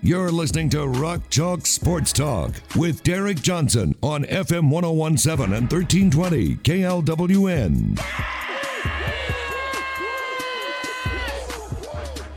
You're listening to Rock Chalk Sports Talk with Derek Johnson on FM 1017 and 1320 KLWN.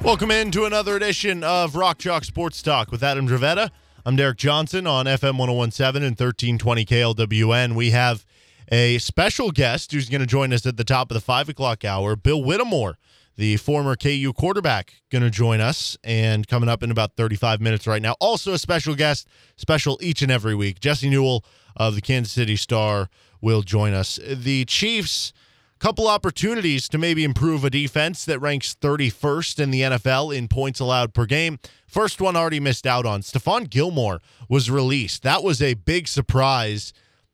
Welcome into another edition of Rock Chalk Sports Talk with Adam Dravetta. I'm Derek Johnson on FM 1017 and 1320 KLWN. We have a special guest who's going to join us at the top of the five o'clock hour, Bill Whittemore, the former KU quarterback, going to join us and coming up in about 35 minutes right now. Also, a special guest, special each and every week. Jesse Newell of the Kansas City Star will join us. The Chiefs couple opportunities to maybe improve a defense that ranks 31st in the NFL in points allowed per game. First one already missed out on. Stephon Gilmore was released. That was a big surprise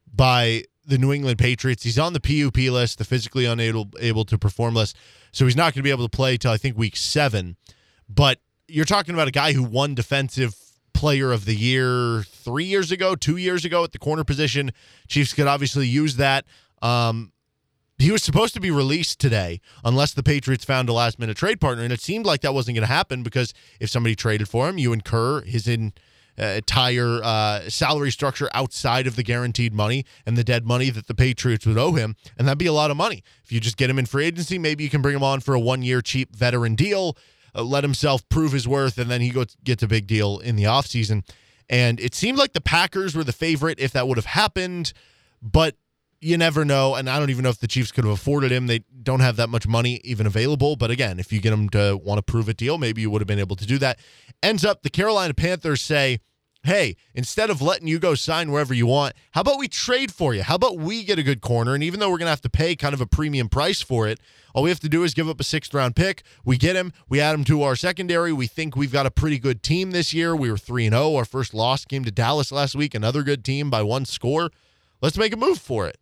by the New England Patriots. He's on the PUP list, the physically unable able to perform list. So he's not going to be able to play till I think week 7. But you're talking about a guy who won defensive player of the year 3 years ago, 2 years ago at the corner position. Chiefs could obviously use that. Um, he was supposed to be released today unless the Patriots found a last minute trade partner. And it seemed like that wasn't going to happen because if somebody traded for him, you incur his in, entire uh, salary structure outside of the guaranteed money and the dead money that the Patriots would owe him. And that'd be a lot of money. If you just get him in free agency, maybe you can bring him on for a one year cheap veteran deal, uh, let himself prove his worth, and then he gets a big deal in the offseason. And it seemed like the Packers were the favorite if that would have happened. But you never know. And I don't even know if the Chiefs could have afforded him. They don't have that much money even available. But again, if you get him to want to prove a deal, maybe you would have been able to do that. Ends up the Carolina Panthers say, hey, instead of letting you go sign wherever you want, how about we trade for you? How about we get a good corner? And even though we're going to have to pay kind of a premium price for it, all we have to do is give up a sixth round pick. We get him, we add him to our secondary. We think we've got a pretty good team this year. We were 3 0. Our first loss came to Dallas last week, another good team by one score. Let's make a move for it.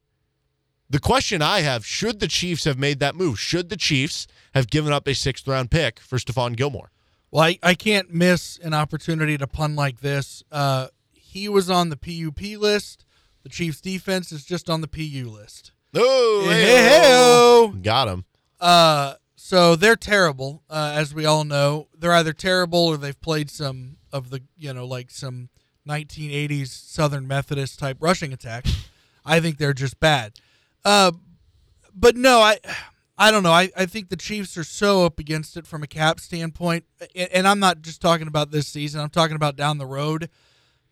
The question I have should the Chiefs have made that move? Should the Chiefs have given up a sixth round pick for Stephon Gilmore? Well, I, I can't miss an opportunity to pun like this. Uh, he was on the PUP list. The Chiefs defense is just on the PU list. Oh, Hey-ho. got him. Uh, so they're terrible, uh, as we all know. They're either terrible or they've played some of the, you know, like some 1980s Southern Methodist type rushing attack. I think they're just bad. Uh, but no, I, I don't know. I, I think the Chiefs are so up against it from a cap standpoint, and, and I'm not just talking about this season. I'm talking about down the road.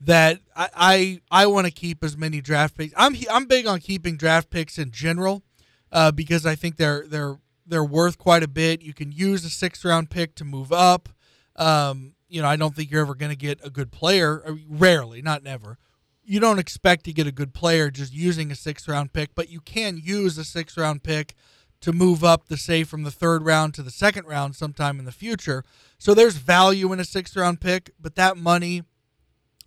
That I I, I want to keep as many draft picks. I'm I'm big on keeping draft picks in general, uh, because I think they're they're they're worth quite a bit. You can use a sixth round pick to move up. Um, you know, I don't think you're ever going to get a good player. Mean, rarely, not never. You don't expect to get a good player just using a sixth round pick, but you can use a sixth round pick to move up the say from the third round to the second round sometime in the future. So there's value in a sixth round pick, but that money,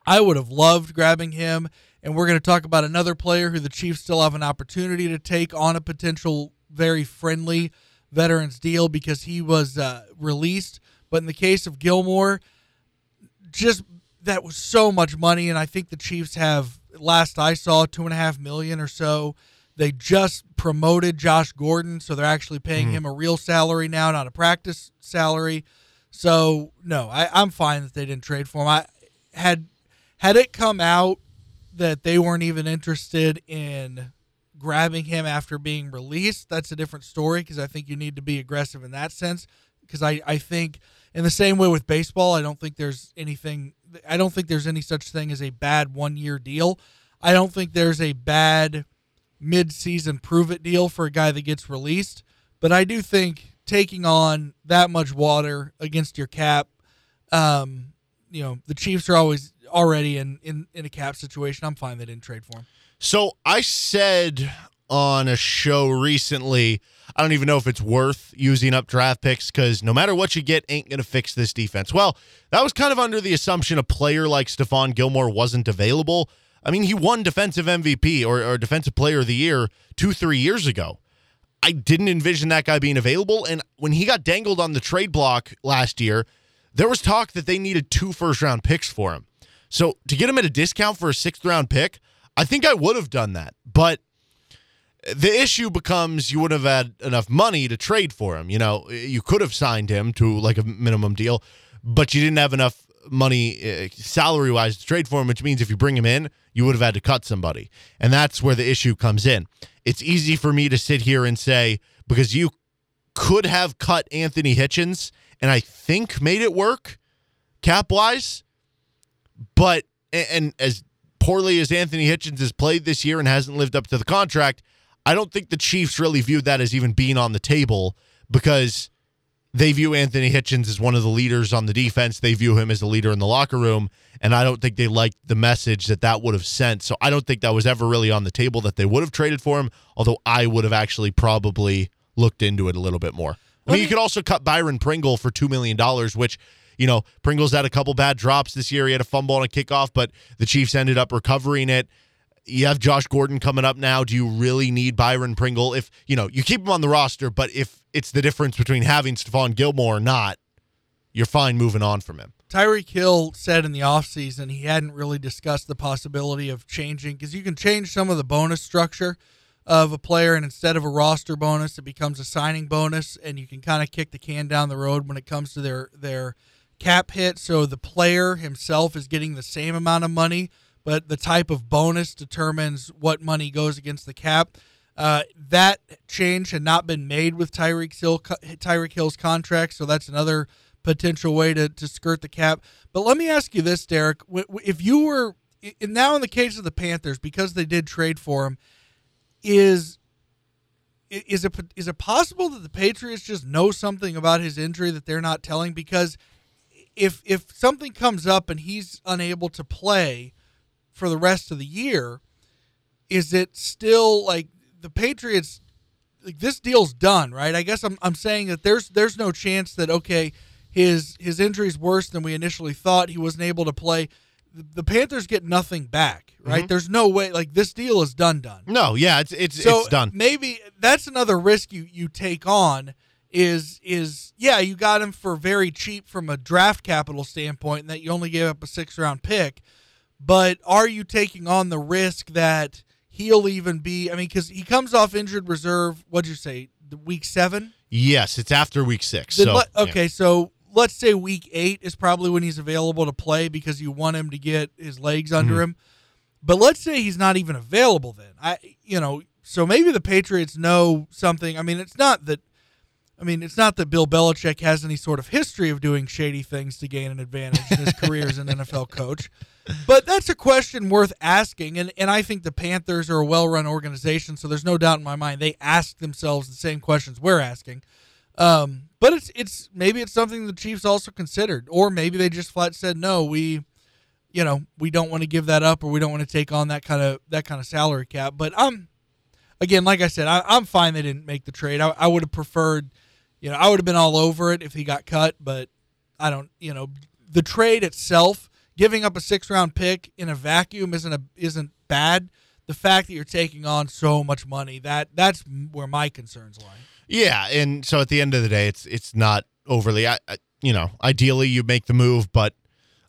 I would have loved grabbing him. And we're going to talk about another player who the Chiefs still have an opportunity to take on a potential very friendly veterans deal because he was uh, released. But in the case of Gilmore, just that was so much money, and I think the Chiefs have last I saw two and a half million or so. They just promoted Josh Gordon, so they're actually paying mm-hmm. him a real salary now, not a practice salary. So no, I, I'm fine that they didn't trade for him. I had had it come out that they weren't even interested in grabbing him after being released, that's a different story because I think you need to be aggressive in that sense. Because I, I think in the same way with baseball, I don't think there's anything I don't think there's any such thing as a bad one year deal. I don't think there's a bad mid season prove it deal for a guy that gets released. But I do think taking on that much water against your cap, um, you know, the Chiefs are always already in, in, in a cap situation. I'm fine they didn't trade for him. So I said on a show recently. I don't even know if it's worth using up draft picks because no matter what you get, ain't going to fix this defense. Well, that was kind of under the assumption a player like Stephon Gilmore wasn't available. I mean, he won defensive MVP or, or defensive player of the year two, three years ago. I didn't envision that guy being available. And when he got dangled on the trade block last year, there was talk that they needed two first round picks for him. So to get him at a discount for a sixth round pick, I think I would have done that. But the issue becomes you wouldn't have had enough money to trade for him. You know, you could have signed him to like a minimum deal, but you didn't have enough money uh, salary wise to trade for him, which means if you bring him in, you would have had to cut somebody. And that's where the issue comes in. It's easy for me to sit here and say, because you could have cut Anthony Hitchens and I think made it work cap wise, but, and, and as poorly as Anthony Hitchens has played this year and hasn't lived up to the contract, I don't think the Chiefs really viewed that as even being on the table because they view Anthony Hitchens as one of the leaders on the defense. They view him as a leader in the locker room. And I don't think they liked the message that that would have sent. So I don't think that was ever really on the table that they would have traded for him, although I would have actually probably looked into it a little bit more. I mean, you could also cut Byron Pringle for $2 million, which, you know, Pringle's had a couple bad drops this year. He had a fumble on a kickoff, but the Chiefs ended up recovering it you have Josh Gordon coming up now. Do you really need Byron Pringle? If you know you keep him on the roster, but if it's the difference between having Stephon Gilmore or not, you're fine moving on from him. Tyreek Hill said in the offseason he hadn't really discussed the possibility of changing because you can change some of the bonus structure of a player, and instead of a roster bonus, it becomes a signing bonus, and you can kind of kick the can down the road when it comes to their their cap hit. So the player himself is getting the same amount of money but the type of bonus determines what money goes against the cap. Uh, that change had not been made with Tyreek Hill, Tyreek Hill's contract, so that's another potential way to, to skirt the cap. But let me ask you this, Derek: if you were now in the case of the Panthers, because they did trade for him, is is it is it possible that the Patriots just know something about his injury that they're not telling? Because if if something comes up and he's unable to play, for the rest of the year, is it still like the Patriots? Like this deal's done, right? I guess I'm I'm saying that there's there's no chance that okay, his his injury's worse than we initially thought. He wasn't able to play. The, Panthers get nothing back, right? Mm-hmm. There's no way like this deal is done done. No, yeah, it's it's so it's done. Maybe that's another risk you you take on is is yeah, you got him for very cheap from a draft capital standpoint, and that you only gave up a six round pick. But are you taking on the risk that he'll even be? I mean, because he comes off injured reserve. What'd you say? The week seven? Yes, it's after week six. So, okay, yeah. so let's say week eight is probably when he's available to play because you want him to get his legs under mm-hmm. him. But let's say he's not even available then. I, you know, so maybe the Patriots know something. I mean, it's not that. I mean, it's not that Bill Belichick has any sort of history of doing shady things to gain an advantage in his career as an NFL coach but that's a question worth asking. And, and I think the Panthers are a well run organization, so there's no doubt in my mind they ask themselves the same questions we're asking. Um, but it's it's maybe it's something the Chiefs also considered, or maybe they just flat said no. We, you know, we don't want to give that up, or we don't want to take on that kind of that kind of salary cap. But I'm, again, like I said, I, am fine they didn't make the trade. I, I would have preferred, you know, I would have been all over it if he got cut, but I don't, you know, the trade itself giving up a six round pick in a vacuum isn't a isn't bad. The fact that you're taking on so much money that that's where my concerns lie. Yeah, and so at the end of the day, it's it's not overly. I, I, you know, ideally you make the move, but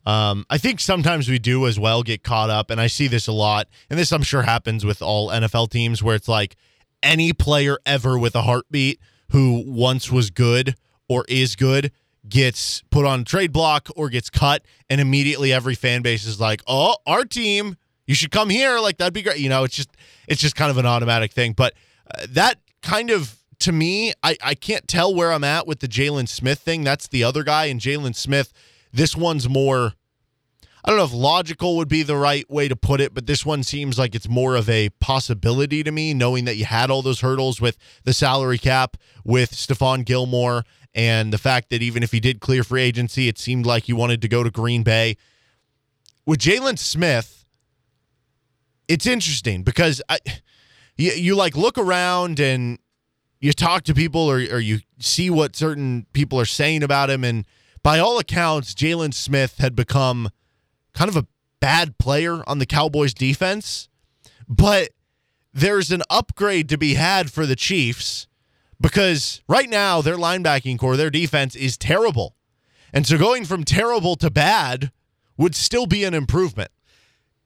um, I think sometimes we do as well get caught up, and I see this a lot, and this I'm sure happens with all NFL teams where it's like any player ever with a heartbeat who once was good or is good gets put on trade block or gets cut, and immediately every fan base is like, "Oh, our team, you should come here." Like that'd be great. You know, it's just it's just kind of an automatic thing. But uh, that kind of to me, I I can't tell where I'm at with the Jaylon Smith thing. That's the other guy, and Jaylon Smith. This one's more. I don't know if logical would be the right way to put it, but this one seems like it's more of a possibility to me, knowing that you had all those hurdles with the salary cap, with Stephon Gilmore, and the fact that even if he did clear free agency, it seemed like he wanted to go to Green Bay. With Jaylon Smith, it's interesting because I you, you like look around and you talk to people or, or you see what certain people are saying about him. And by all accounts, Jaylon Smith had become kind of a bad player on the Cowboys defense. But there's an upgrade to be had for the Chiefs because right now their linebacking core, their defense is terrible. And so going from terrible to bad would still be an improvement.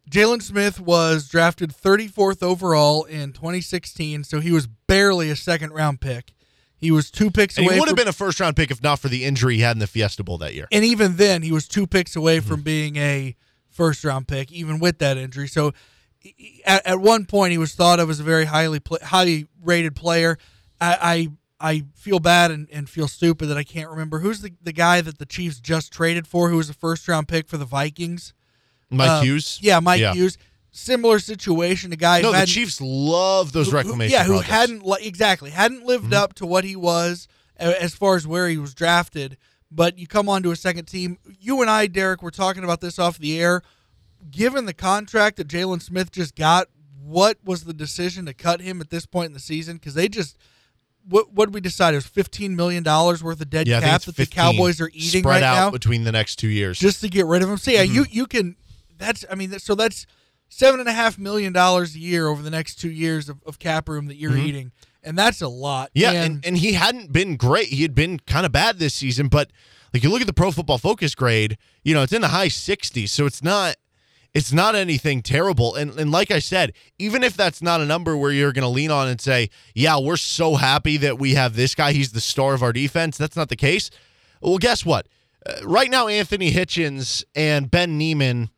Jaylon Smith was drafted 34th overall in 2016, so he was barely a second round pick. He was two picks And away. he would have been a first round pick if not for the injury he had in the Fiesta Bowl that year. and even then, he was two picks away Mm-hmm. from being a first round pick, even with that injury. So, at, at one point, he was thought of as a very highly highly rated player. I I, I feel bad and, and feel stupid that I can't remember who's the, the guy that the Chiefs just traded for, who was a first round pick for the Vikings. Mike Um, Hughes? Yeah, Mike Yeah. Hughes. Similar situation. A guy No, the Chiefs love those who- who- reclamation yeah, who projects. Mm-hmm. hadn't li- exactly hadn't lived up to what he was as far as where he was drafted. But you come on to a second team. You and I, Derek, were talking about this off the air. Given the contract that Jaylon Smith just got, what was the decision to cut him at this point in the season? Because they just what what did we decide? It was fifteen million dollars worth of dead yeah, cap that the Cowboys are eating spread right out now between the next two years. just to get rid of him. So yeah, Mm-hmm. you you can. That's I mean, that- so that's seven and a half million dollars a year over the next two years of, of cap room that you're eating, and that's a lot. Mm-hmm. yeah, and, and, and he hadn't been great. He had been kind of bad this season, but like you look at the Pro Football Focus grade, you know, it's in the high 60s, so it's not it's not anything terrible. And and like I said, even if that's not a number where you're going to lean on and say, "Yeah, we're so happy that we have this guy. He's the star of our defense." That's not the case. Well, guess what? Uh, right now, Anthony Hitchens and Ben Niemann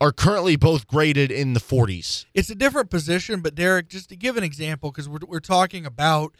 are currently both graded in the 40s. it's a different position. But Derek, just to give an example, because we're we're talking about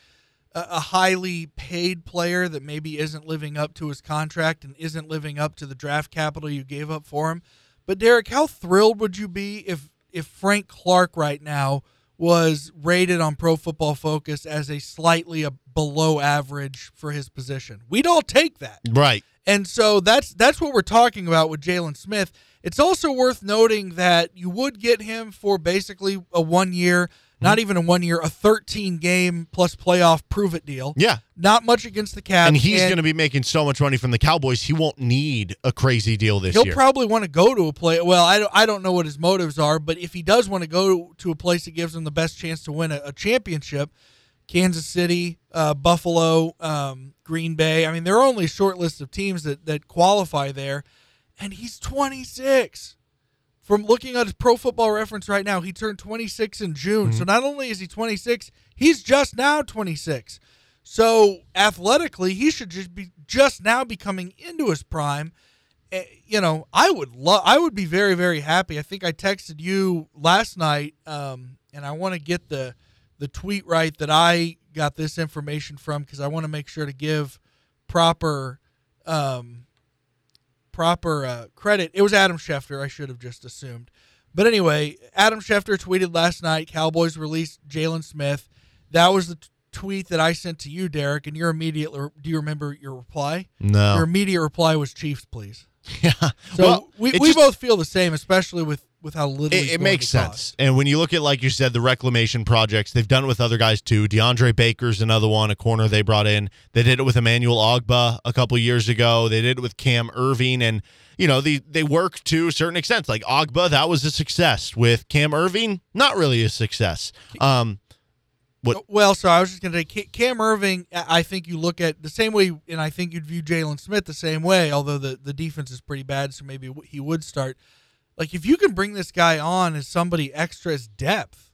a, a highly paid player that maybe isn't living up to his contract and isn't living up to the draft capital you gave up for him. But Derek, how thrilled would you be if if Frank Clark right now was rated on Pro Football Focus as a slightly a below average for his position? We'd all take that. Right. And so that's that's what we're talking about with Jaylon Smith. It's also worth noting that you would get him for basically a one year, not even a one year, a 13 game plus playoff prove it deal. Yeah. Not much against the cap. and he's going to be making so much money from the Cowboys, he won't need a crazy deal this year. He'll probably want to go to a play. Well, I don't, I don't know what his motives are, but if he does want to go to a place that gives him the best chance to win a, a championship, Kansas City, uh, Buffalo, um, Green Bay. I mean, there are only a short list of teams that, that qualify there, and he's 26. From looking at his Pro Football Reference right now, he turned 26 in June. So not only is he 26, he's just now 26. So athletically, he should just be just now be coming into his prime. Eh, You know, I would love, I would be very, very happy. I think I texted you last night, um, and I want to get the the tweet right that I got this information from because I want to make sure to give proper um, proper uh, credit. It was Adam Schefter. I should have just assumed. But anyway, Adam Schefter tweeted last night Cowboys released Jaylon Smith. That was the t- tweet that I sent to you, Derek, and your immediate do you remember your reply? No. Your immediate reply was Chiefs, please. yeah. So well, we, we just- both feel the same, especially with with how little It, it makes sense. cost. And when you look at, like you said, the reclamation projects, they've done it with other guys too. DeAndre Baker's another one, a corner they brought in. They did it with Emmanuel Ogbah a couple years ago. They did it with Cam Erving. And, you know, they, they work to a certain extent. Like Ogbah, that was a success. With Cam Erving, not really a success. Um, What- Well, so I was just going to say Cam Erving. I I think you look at the same way, and I think you'd view Jaylon Smith the same way. Although the the defense is pretty bad, so maybe he would start. Like if you can bring this guy on as somebody extra as depth,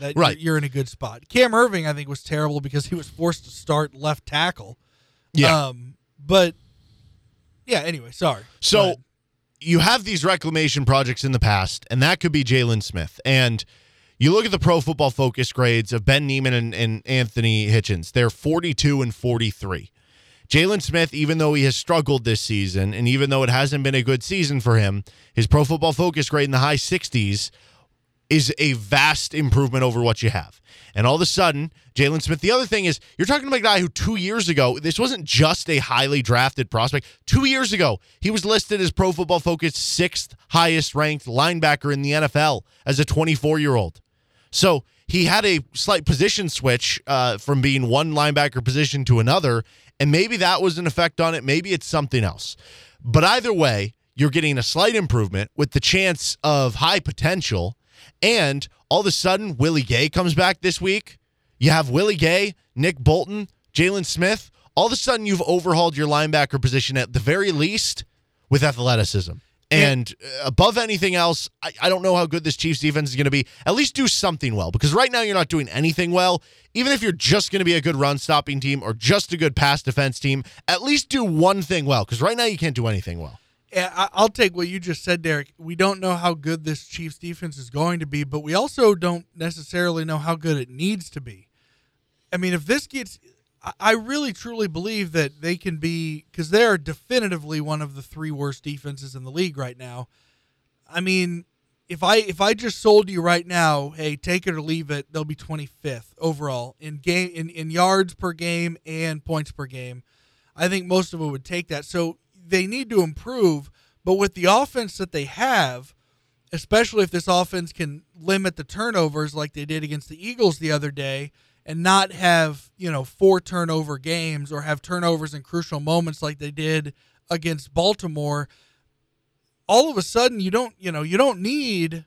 that Right. you're, you're in a good spot. Cam Erving, I think, was terrible because he was forced to start left tackle. yeah. Um, but yeah. Anyway, sorry. So you have these reclamation projects in the past, and that could be Jaylon Smith. And you look at the pro football focus grades of Ben Niemann and, and Anthony Hitchens, they're 42 and 43. Jaylon Smith, even though he has struggled this season, and even though it hasn't been a good season for him, his pro football focus grade in the high 60s is a vast improvement over what you have. And all of a sudden, Jaylon Smith, the other thing is, you're talking about a guy who two years ago, this wasn't just a highly drafted prospect. Two years ago, he was listed as Pro Football Focus sixth highest ranked linebacker in the NFL as a 24 year old. So he had a slight position switch uh, from being one linebacker position to another, and maybe that was an effect on it. Maybe it's something else. But either way, you're getting a slight improvement with the chance of high potential. And all of a sudden, Willie Gay comes back this week. You have Willie Gay, Nick Bolton, Jaylon Smith. All of a sudden, you've overhauled your linebacker position at the very least with athleticism. And uh, above anything else, I, I, don't know how good this Chiefs defense is going to be. At least do something well because right now you're not doing anything well. Even if you're just going to be a good run stopping team or just a good pass defense team, at least do one thing well because right now you can't do anything well. Yeah, I'll take what you just said, Derek. We don't know how good this Chiefs defense is going to be, but we also don't necessarily know how good it needs to be. I mean, if this gets I really truly believe that they can be because they are definitively one of the three worst defenses in the league right now. I mean, if I if I just sold you right now, hey, take it or leave it, they'll be 25th overall in game in, in yards per game and points per game. I think most of them would take that. So they need to improve, but with the offense that they have, especially if this offense can limit the turnovers like they did against the Eagles the other day and not have you know four turnover games or have turnovers in crucial moments like they did against Baltimore all of a sudden you don't you know you don't need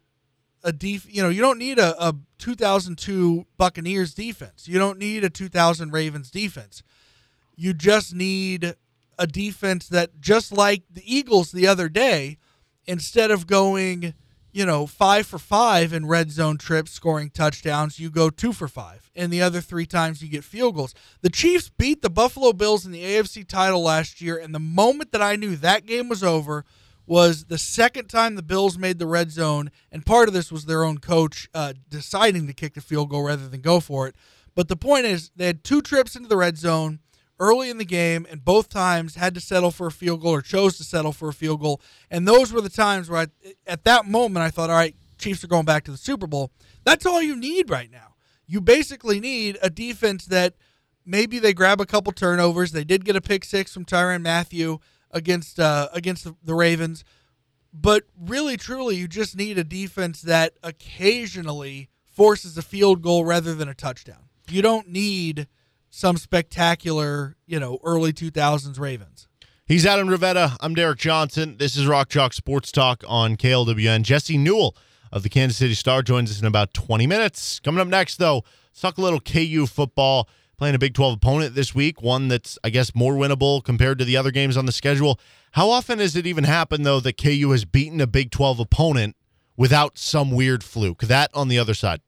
a def you know you don't need a, a 2002 Buccaneers defense. You don't need a 2000 Ravens defense. You just need a defense that just like the Eagles the other day instead of going you know, five for five in red zone trips, scoring touchdowns, you go two for five. And the other three times you get field goals. The Chiefs beat the Buffalo Bills in the AFC title last year. And the moment that I knew that game was over was the second time the Bills made the red zone. And part of this was their own coach uh, deciding to kick the field goal rather than go for it. But the point is, they had two trips into the red zone early in the game, and both times had to settle for a field goal or chose to settle for a field goal. And those were the times where, I, at that moment, I thought, all right, Chiefs are going back to the Super Bowl. That's all you need right now. You basically need a defense that maybe they grab a couple turnovers. They did get a pick six from Tyrann Mathieu against uh, against the, the Ravens, but really, truly, you just need a defense that occasionally forces a field goal rather than a touchdown. You don't need some spectacular, you know, early 2000s Ravens. He's Adam Rivetta. I'm Derek Johnson. This is Rock Chalk Sports Talk on KLWN. Jesse Newell of the Kansas City Star joins us in about 20 minutes. Coming up next, though, let's talk a little KU football. Playing a Big 12 opponent this week, one that's, I guess, more winnable compared to the other games on the schedule. How often has it even happened, though, that KU has beaten a Big 12 opponent without some weird fluke? That on the other side.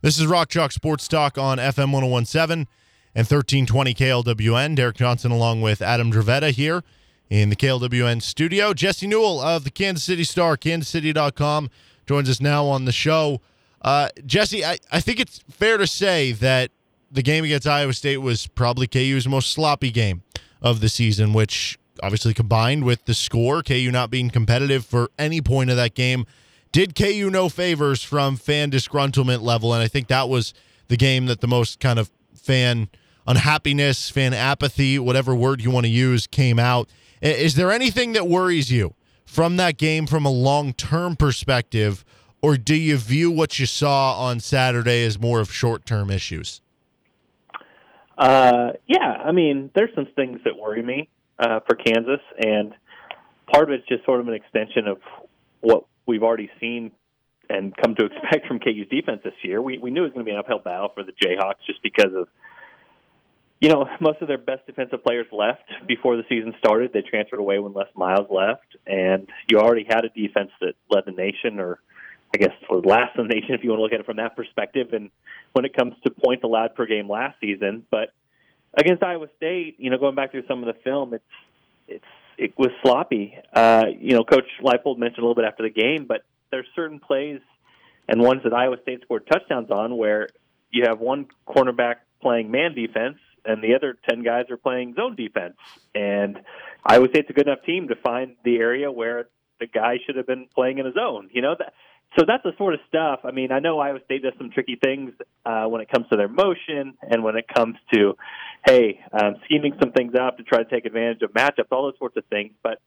This is Rock Chalk Sports Talk on FM 1017 and 1320 KLWN. Derek Johnson along with Adam Dravetta here in the KLWN studio. Jesse Newell of the Kansas City Star, kansascity.com, joins us now on the show. Uh, Jesse, I, I think it's fair to say that the game against Iowa State was probably KU's most sloppy game of the season, which obviously combined with the score, KU not being competitive for any point of that game – did KU no favors from fan disgruntlement level, and I think that was the game that the most kind of fan unhappiness, fan apathy, whatever word you want to use, came out. Is there anything that worries you from that game from a long term perspective, or do you view what you saw on Saturday as more of short term issues? Uh, yeah, I mean, there's some things that worry me uh, for Kansas, and part of it's just sort of an extension of what we've already seen and come to expect from KU's defense this year. We we knew it was going to be an uphill battle for the Jayhawks just because of you know most of their best defensive players left before the season started. They transferred away when Les Miles left, and you already had a defense that led the nation, or I guess was last in the nation if you want to look at it from that perspective. And when it comes to points allowed per game last season, but against Iowa State, you know, going back through some of the film, it's it's it was sloppy. Uh, you know, Coach Leipold mentioned a little bit after the game, but there's certain plays and ones that Iowa State scored touchdowns on where you have one cornerback playing man defense and the other 10 guys are playing zone defense. And Iowa State's a good enough team to find the area where the guy should have been playing in a zone. You know, that, so that's the sort of stuff. I mean, I know Iowa State does some tricky things uh, when it comes to their motion and when it comes to, hey, um, scheming some things up to try to take advantage of matchups, all those sorts of things. But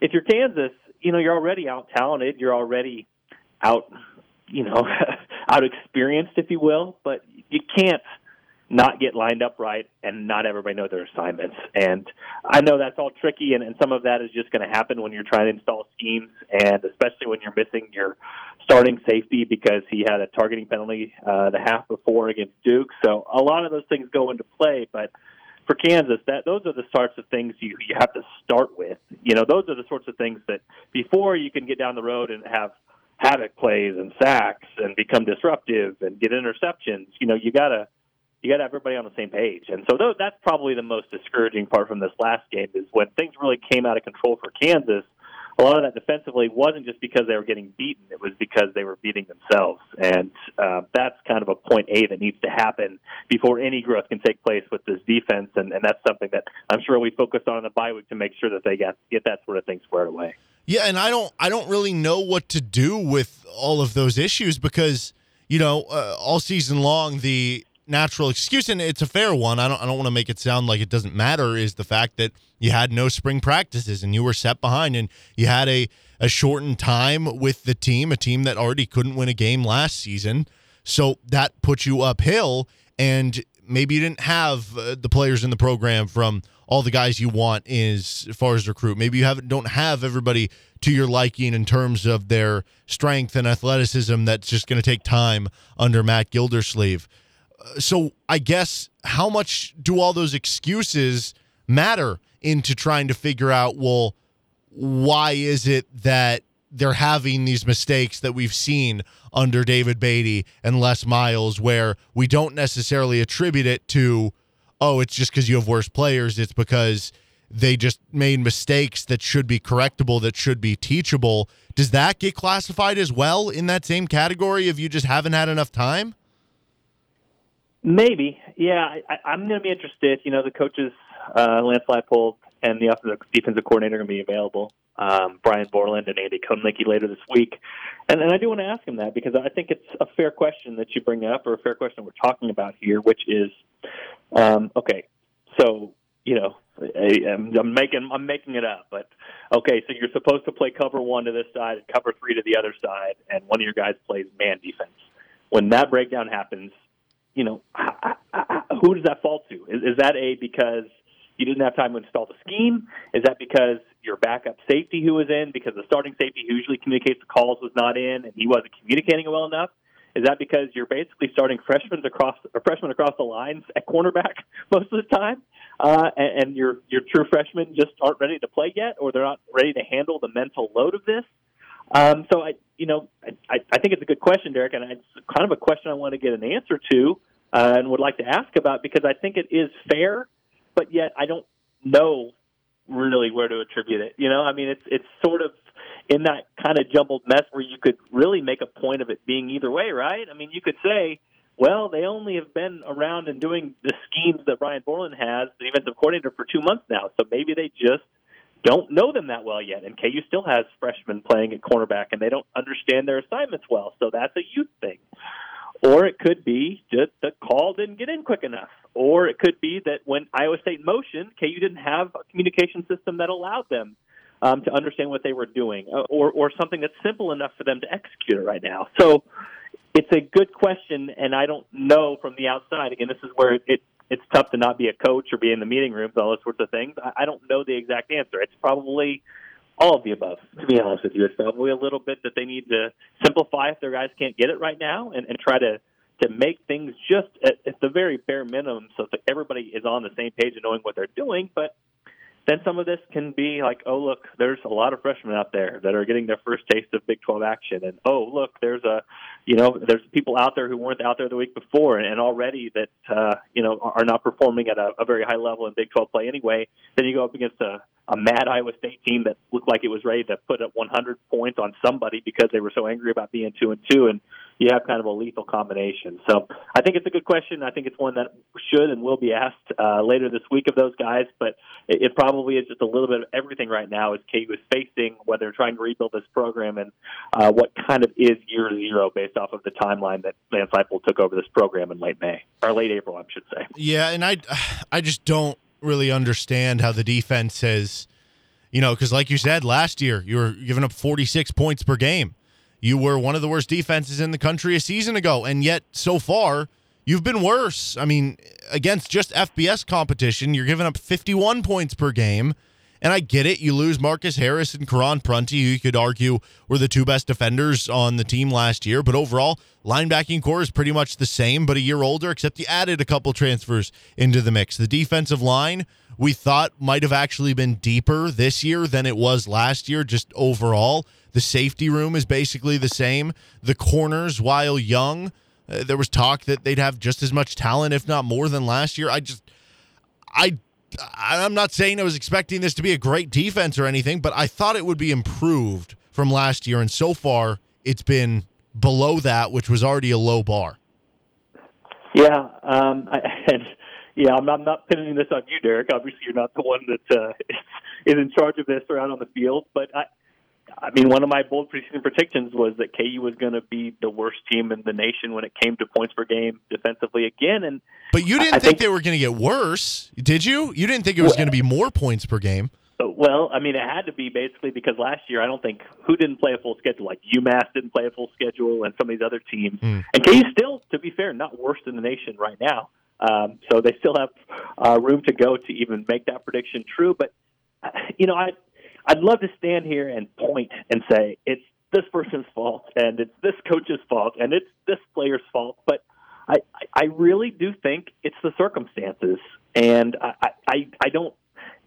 if you're Kansas, you know, you're already out talented. You're already out, you know, out experienced, if you will. But you can't not get lined up right and not everybody know their assignments. And I know that's all tricky, and, and some of that is just going to happen when you're trying to install schemes, and especially when you're missing your starting safety because he had a targeting penalty uh, the half before against Duke. So a lot of those things go into play, but for Kansas, that those are the sorts of things you you have to start with. You know, those are the sorts of things that before you can get down the road and have havoc plays and sacks and become disruptive and get interceptions. You know, you gotta you got to have everybody on the same page. And so that's probably the most discouraging part from this last game is when things really came out of control for Kansas. A lot of that defensively wasn't just because they were getting beaten; it was because they were beating themselves, and uh, that's kind of a point A that needs to happen before any growth can take place with this defense, and, and that's something that I'm sure we focused on in the bye week to make sure that they get get that sort of thing squared away. Yeah, and I don't I don't really know what to do with all of those issues because you know uh, all season long the natural excuse, and it's a fair one. I don't I don't want to make it sound like it doesn't matter. Is the fact that you had no spring practices and you were set behind, and you had a a shortened time with the team, a team that already couldn't win a game last season. So that puts you uphill, and maybe you didn't have uh, the players in the program from all the guys you want as far as recruit. Maybe you have don't have everybody to your liking in terms of their strength and athleticism. That's just going to take time under Matt Gildersleeve so I guess how much do all those excuses matter into trying to figure out well why is it that they're having these mistakes that we've seen under David Beaty and Les Miles where we don't necessarily attribute it to oh it's just because you have worse players. It's because they just made mistakes that should be correctable that should be teachable. Does that get classified as well in that same category if you just haven't had enough time Maybe, yeah. I, I'm going to be interested. You know, the coaches, uh, Lance Leipold and the offensive defensive coordinator, are going to be available. Um, Brian Borland and Andy Kotelnicki later this week, and, and I do want to ask him that because I think it's a fair question that you bring up, or a fair question we're talking about here, which is, um, okay, so you know, I, I'm, I'm making I'm making it up, but okay, so you're supposed to play cover one to this side and cover three to the other side, and one of your guys plays man defense. When that breakdown happens, you know, who does that fall to? Is, is that a because you didn't have time to install the scheme? Is that because your backup safety who was in, because the starting safety who usually communicates the calls was not in and he wasn't communicating well enough? Is that because you're basically starting freshmen across or freshmen across the lines at cornerback most of the time, uh, and, and your your true freshmen just aren't ready to play yet, or they're not ready to handle the mental load of this? Um, so I, you know, I, I think it's a good question, Derek, and it's kind of a question I want to get an answer to uh, and would like to ask about because I think it is fair, but yet I don't know really where to attribute it. You know, I mean, it's it's sort of in that kind of jumbled mess where you could really make a point of it being either way, right? I mean, you could say, well, they only have been around and doing the schemes that Brian Borland has, the defensive coordinator, for two months now, so maybe they just don't know them that well yet. And KU still has freshmen playing at cornerback, and they don't understand their assignments well. So that's a youth thing. Or it could be just the call didn't get in quick enough. Or it could be that when Iowa State motioned, KU didn't have a communication system that allowed them um, to understand what they were doing, uh, or or something that's simple enough for them to execute it right now. So it's a good question, and I don't know from the outside. Again, this is where it it's tough to not be a coach or be in the meeting rooms, all those sorts of things. I, I don't know the exact answer. It's probably all of the above, to be honest with you. It's probably a little bit that they need to simplify if their guys can't get it right now and, and try to to make things just at, at the very bare minimum so that everybody is on the same page and knowing what they're doing. But then some of this can be like, oh look, there's a lot of freshmen out there that are getting their first taste of Big 12 action, and oh look, there's a, you know, there's people out there who weren't out there the week before, and, already that, uh, you know, are not performing at a, a very high level in Big 12 play anyway. Then you go up against a, a mad Iowa State team that looked like it was ready to put up 100 points on somebody because they were so angry about being two and two, and you have kind of a lethal combination. So I think it's a good question. I think it's one that should and will be asked uh, later this week of those guys, but it, it probably is just a little bit of everything right now as KU is facing whether trying to rebuild this program and uh, what kind of is year zero based off of the timeline that Lance Leipold took over this program in late May or late April, I should say. Yeah, and I, I just don't really understand how the defense has, you know, because like you said last year, you were giving up 46 points per game You were one of the worst defenses in the country a season ago, and yet so far you've been worse. I mean, against just FBS competition, you're giving up 51 points per game. And I get it. You lose Marcus Harris and Karan Prunty, who you could argue were the two best defenders on the team last year. But overall, linebacking core is pretty much the same, but a year older, except you added a couple transfers into the mix. The defensive line, we thought might have actually been deeper this year than it was last year, just overall. The safety room is basically the same. The corners, while young, uh, there was talk that they'd have just as much talent, if not more, than last year. I just, I I'm not saying I was expecting this to be a great defense or anything, but I thought it would be improved from last year, and so far it's been below that, which was already a low bar. Yeah, um, I, and yeah, I'm not, I'm not pinning this on you, Derek. Obviously, you're not the one that uh, is in charge of this or out on the field, but I, I mean, one of my bold preseason predictions was that KU was going to be the worst team in the nation when it came to points per game defensively again. And but you didn't I, think, think, they were going to get worse, did you? You didn't think it was well, going to be more points per game. Well, I mean, it had to be basically because last year I don't think who didn't play a full schedule. Like UMass didn't play a full schedule, and some of these other teams. Mm. And KU still, to be fair, not worst in the nation right now. Um, so they still have uh, room to go to even make that prediction true. But uh, you know, I I'd love to stand here and point and say it's this person's fault and it's this coach's fault and it's this player's fault, but I I really do think it's the circumstances, and I I I don't.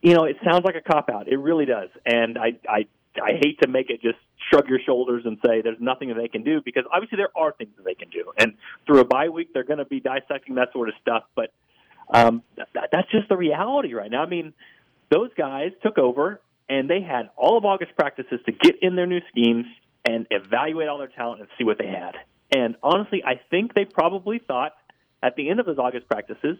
You know, it sounds like a cop out. It really does, and I I I hate to make it just shrug your shoulders and say there's nothing that they can do because obviously there are things that they can do, and through a bye week they're going to be dissecting that sort of stuff. But um, that, that's just the reality right now. I mean, those guys took over and they had all of August practices to get in their new schemes and evaluate all their talent and see what they had. And honestly, I think they probably thought at the end of those August practices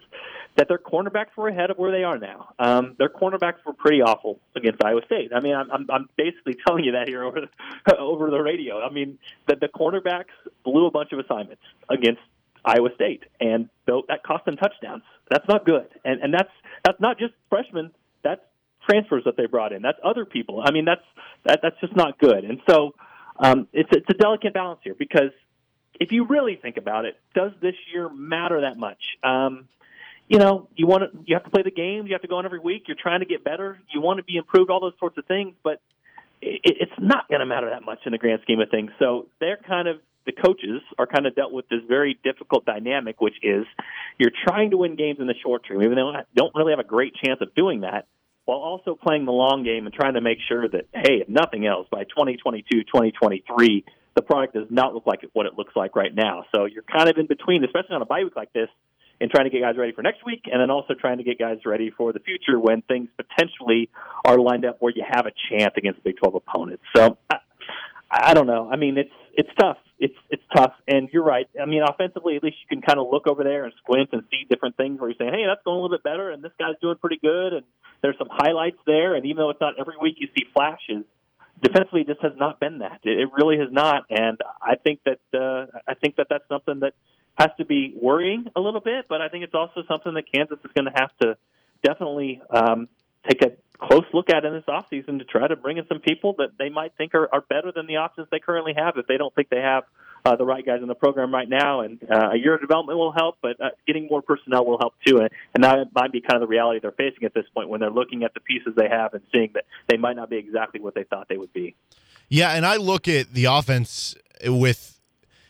that their cornerbacks were ahead of where they are now. Um, their cornerbacks were pretty awful against Iowa State. I mean, I'm, I'm, I'm basically telling you that here over the, over the radio. I mean, that the cornerbacks blew a bunch of assignments against Iowa State, and that cost them touchdowns. That's not good, and and that's that's not just freshmen. That's transfers that they brought in. That's other people. I mean, that's that, that's just not good. And so um, it's it's a delicate balance here because if you really think about it, does this year matter that much? Um, you know, you want to you have to play the games. You have to go on every week. You're trying to get better. You want to be improved. All those sorts of things, but it, it's not going to matter that much in the grand scheme of things. So they're kind of the coaches are kind of dealt with this very difficult dynamic, which is you're trying to win games in the short term, even though they don't really have a great chance of doing that while also playing the long game and trying to make sure that, hey, if nothing else, by 2022, 2023, the product does not look like what it looks like right now. So you're kind of in between, especially on a bye week like this, and trying to get guys ready for next week and then also trying to get guys ready for the future when things potentially are lined up where you have a chance against Big 12 opponents. So uh, I, don't know. I mean, it's it's tough. It's it's tough, and you're right. I mean, offensively, at least you can kind of look over there and squint and see different things where you're saying, "Hey, that's going a little bit better," and this guy's doing pretty good, and there's some highlights there. And even though it's not every week you see flashes, defensively, it just has not been that. It, it really has not, and I think that uh, I think that that's something that has to be worrying a little bit. But I think it's also something that Kansas is going to have to definitely um, take a close look at in this offseason to try to bring in some people that they might think are, are better than the options they currently have if they don't think they have uh, the right guys in the program right now. And uh, a year of development will help, but uh, getting more personnel will help too. And, and that might be kind of the reality they're facing at this point when they're looking at the pieces they have and seeing that they might not be exactly what they thought they would be. Yeah, and I look at the offense with,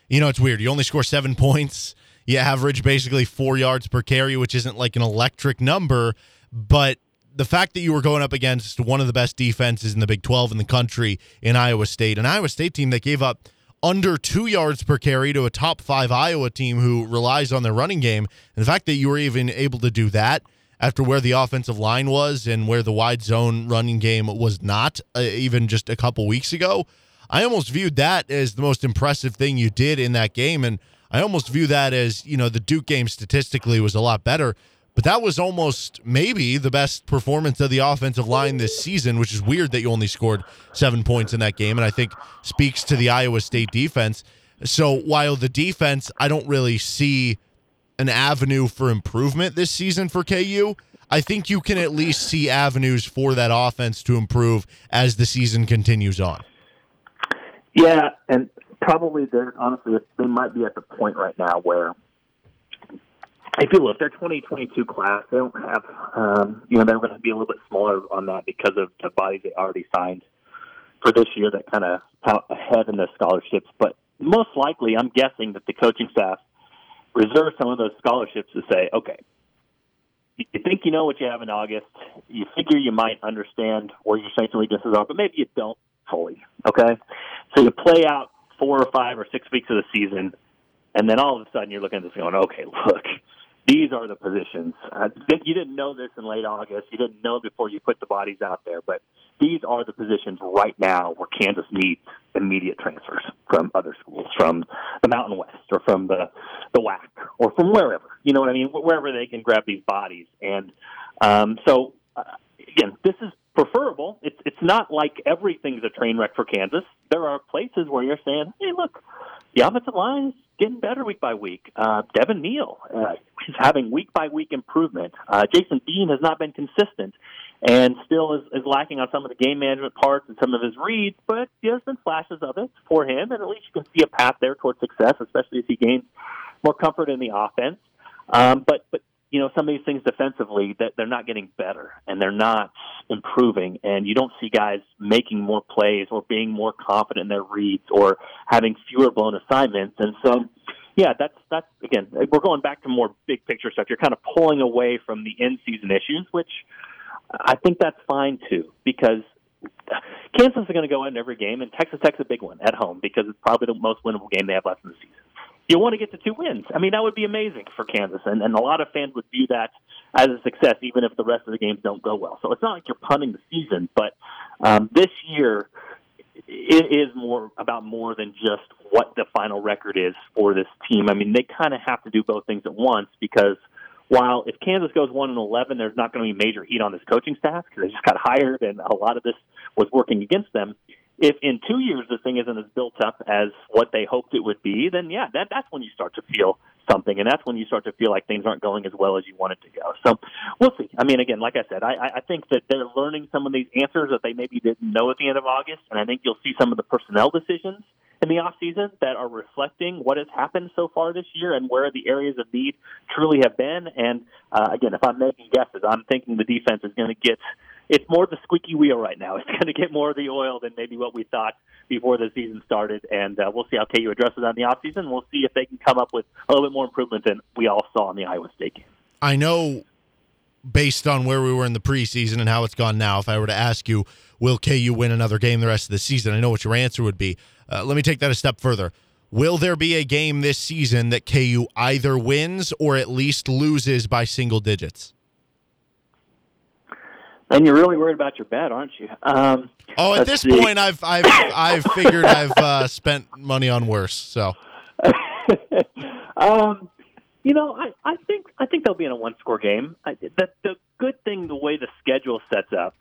you know, it's weird. You only score seven points. You average basically four yards per carry, which isn't like an electric number, but the fact that you were going up against one of the best defenses in the Big 12 in the country in Iowa State, an Iowa State team that gave up under two yards per carry to a top five Iowa team who relies on their running game, and the fact that you were even able to do that after where the offensive line was and where the wide zone running game was not, uh, even just a couple weeks ago, I almost viewed that as the most impressive thing you did in that game. And I almost view that as, you know, the Duke game statistically was a lot better. But that was almost maybe the best performance of the offensive line this season, which is weird that you only scored seven points in that game. And I think speaks to the Iowa State defense. So while the defense, I don't really see an avenue for improvement this season for KU, I think you can at least see avenues for that offense to improve as the season continues on. Yeah, and probably they're honestly they might be at the point right now where if you look, their 2022 class, they don't have, um, you know, they're going to be a little bit smaller on that because of the bodies they already signed for this year that kind of ahead in the scholarships. But most likely, I'm guessing that the coaching staff reserve some of those scholarships to say, okay, you think you know what you have in August. You figure you might understand where your strengths and weaknesses are, but maybe you don't fully. Okay, so you play out four or five or six weeks of the season, and then all of a sudden you're looking at this going, okay, look, these are the positions. Think you didn't know this in late August. You didn't know before you put the bodies out there, but these are the positions right now where Kansas needs immediate transfers from other schools, from the Mountain West or from the the WAC or from wherever. You know what I mean? Wherever they can grab these bodies. And um, so, uh, again, this is preferable. It's it's not like everything's a train wreck for Kansas. There are places where you're saying, hey, look, the offensive line getting better week by week. Uh, Devin Neal uh, is having week by week improvement. Uh, Jason Bean has not been consistent and still is, is lacking on some of the game management parts and some of his reads, but there's been flashes of it for him, and at least you can see a path there towards success, especially as he gains more comfort in the offense. Um, but but you know some of these things defensively that they're not getting better and they're not improving, and you don't see guys making more plays or being more confident in their reads or having fewer blown assignments, and so yeah, that's that's again we're going back to more big picture stuff. You're kind of pulling away from the in season issues, which I think that's fine too because Kansas is going to go in every game, and Texas Tech's a big one at home because it's probably the most winnable game they have left in the season. You want to get to two wins. I mean, that would be amazing for Kansas, and, and a lot of fans would view that as a success, even if the rest of the games don't go well. So it's not like you're punting the season, but um, this year it is more about more than just what the final record is for this team. I mean, they kind of have to do both things at once because – while if Kansas goes one and eleven, there's not going to be major heat on this coaching staff because they just got hired, and a lot of this was working against them. If in two years the thing isn't as built up as what they hoped it would be, then yeah, that that's when you start to feel something, and that's when you start to feel like things aren't going as well as you want it to go. So we'll see. I mean, again, like I said, I, I think that they're learning some of these answers that they maybe didn't know at the end of August, and I think you'll see some of the personnel decisions in the off season that are reflecting what has happened so far this year and where the areas of need truly have been. And uh, again, if I'm making guesses, I'm thinking the defense is going to get it's more the squeaky wheel right now. It's going to get more of the oil than maybe what we thought before the season started, and uh, we'll see how KU addresses that in the offseason. We'll see if they can come up with a little bit more improvement than we all saw in the Iowa State game. I know, based on where we were in the preseason and how it's gone now, if I were to ask you, will KU win another game the rest of the season? I know what your answer would be. Uh, let me take that a step further. Will there be a game this season that KU either wins or at least loses by single digits? And you're really worried about your bet, aren't you? Um, oh, at this see. point, I've I've I've figured I've uh, spent money on worse. So, um, you know, I, I think I think they'll be in a one score game. I, the the good thing, the way the schedule sets up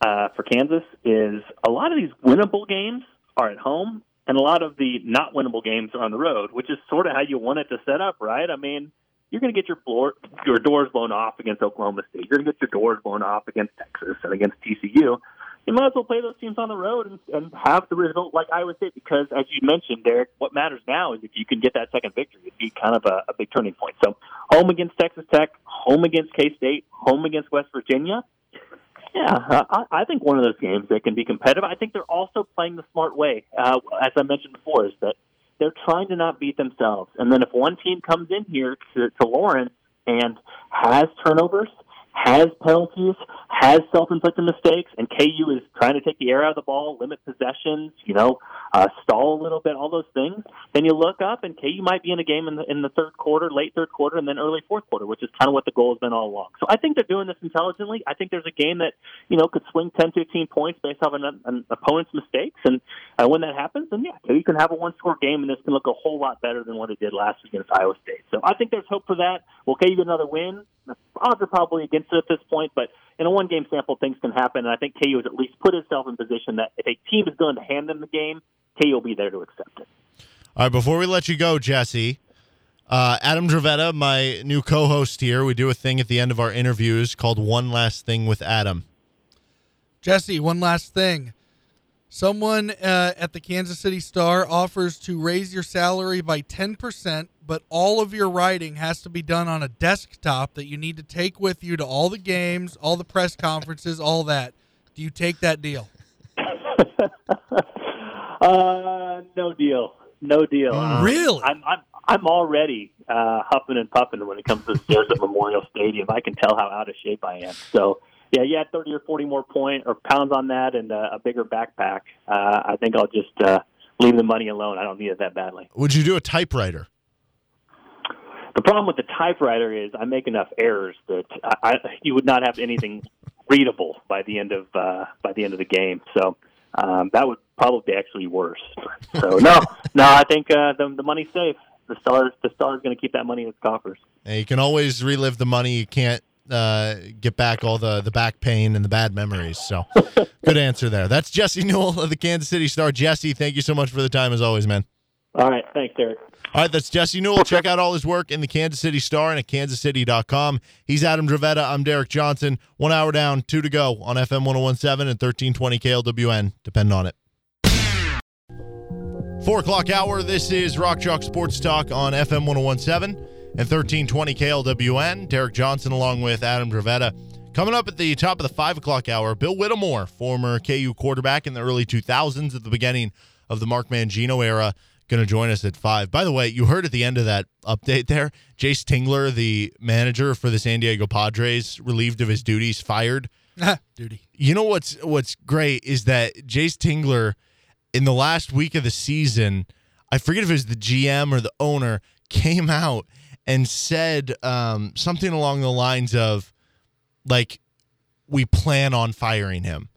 uh, for Kansas is a lot of these winnable games are at home, and a lot of the not winnable games are on the road, which is sort of how you want it to set up, right? I mean, you're going to get your floor, your doors blown off against Oklahoma State. You're going to get your doors blown off against Texas and against TCU. You might as well play those teams on the road and, and have the result like Iowa State because, as you mentioned, Derek, what matters now is if you can get that second victory. It'd be kind of a, a big turning point. So, home against Texas Tech, home against K State, home against West Virginia. Yeah, I, I think one of those games that can be competitive. I think they're also playing the smart way. Uh, as I mentioned before, is that they're trying to not beat themselves. And then if one team comes in here to, to Lawrence and has turnovers, has penalties, has self-inflicted mistakes, and KU is trying to take the air out of the ball, limit possessions, you know, uh, stall a little bit, all those things, then you look up and KU might be in a game in the, in the third quarter, late third quarter, and then early fourth quarter, which is kind of what the goal has been all along. So I think they're doing this intelligently. I think there's a game that, you know, could swing 10, 15 points based off an, an opponent's mistakes. And uh, when that happens, then yeah, you can have a one-score game, and this can look a whole lot better than what it did last against Iowa State. So I think there's hope for that. Will KU get another win? The odds are probably against it at this point, but in a one-game sample, things can happen. And I think KU has at least put itself in position that if a team is going to hand them the game, KU will be there to accept it. All right, before we let you go, Jesse, uh, Adam Dravetta, my new co-host here, we do a thing at the end of our interviews called "One Last Thing with Adam." Jesse, one last thing. Someone uh, at the Kansas City Star offers to raise your salary by 10%, but all of your writing has to be done on a desktop that you need to take with you to all the games, all the press conferences, all that. Do you take that deal? Uh, no deal. No deal. Um, Really? I'm I'm I'm already uh, huffing and puffing when it comes to the stairs at Memorial Stadium. I can tell how out of shape I am. So yeah, yeah, thirty or forty more point or pounds on that, and uh, a bigger backpack. Uh, I think I'll just uh, leave the money alone. I don't need it that badly. Would you do a typewriter? The problem with the typewriter is I make enough errors that I, I, you would not have anything readable by the end of uh, by the end of the game. So um, that would probably be actually worse. So no, no, I think uh, the the money's safe. The stars the stars going to keep that money in its coffers. And you can always relive the money. You can't uh, get back all the, the back pain and the bad memories. So, good answer there. That's Jesse Newell of the Kansas City Star. Jesse, thank you so much for the time as always, man. All right, thanks, Derek. All right, that's Jesse Newell. Check out all his work in the Kansas City Star and at kansascity.com. He's Adam Dravetta. I'm Derek Johnson. One hour down, two to go on FM 1017 and 1320 KLWN. Depend on it. Four o'clock hour. This is Rock Chalk Sports Talk on FM 1017 and 1320 KLWN. Derek Johnson along with Adam Dravetta. Coming up at the top of the five o'clock hour, Bill Whittemore, former KU quarterback in the early 2000s at the beginning of the Mark Mangino era, going to join us at five. By the way, you heard at the end of that update there, Jayce Tingler, the manager for the San Diego Padres, relieved of his duties, fired. Duty. You know what's what's great is that Jayce Tingler in the last week of the season, I forget if it was the GM or the owner, came out and said um, something along the lines of, like, we plan on firing him.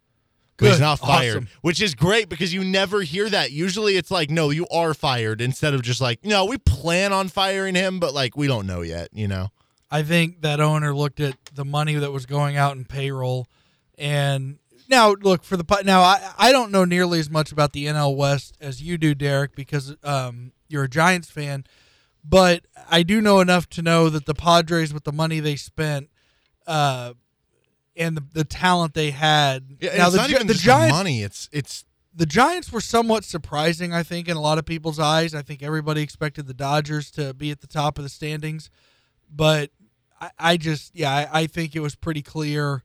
But he's not fired, Awesome. which is great because you never hear that. Usually it's like, no, you are fired instead of just like, no, we plan on firing him, but like, we don't know yet, you know? I think that owner looked at the money that was going out in payroll, and now look for the now I I don't know nearly as much about the NL West as you do, Derek, because um you're a Giants fan, but I do know enough to know that the Padres with the money they spent, uh, and the, the talent they had. Yeah, now it's the not even the just Giants the money. It's it's the Giants were somewhat surprising, I think, in a lot of people's eyes. I think everybody expected the Dodgers to be at the top of the standings, but I, I just, yeah, I, I think it was pretty clear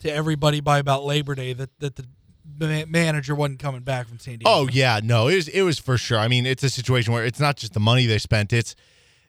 to everybody by about Labor Day that that the manager wasn't coming back from San Diego. Oh yeah, no, it was it was for sure. I mean, it's a situation where it's not just the money they spent; it's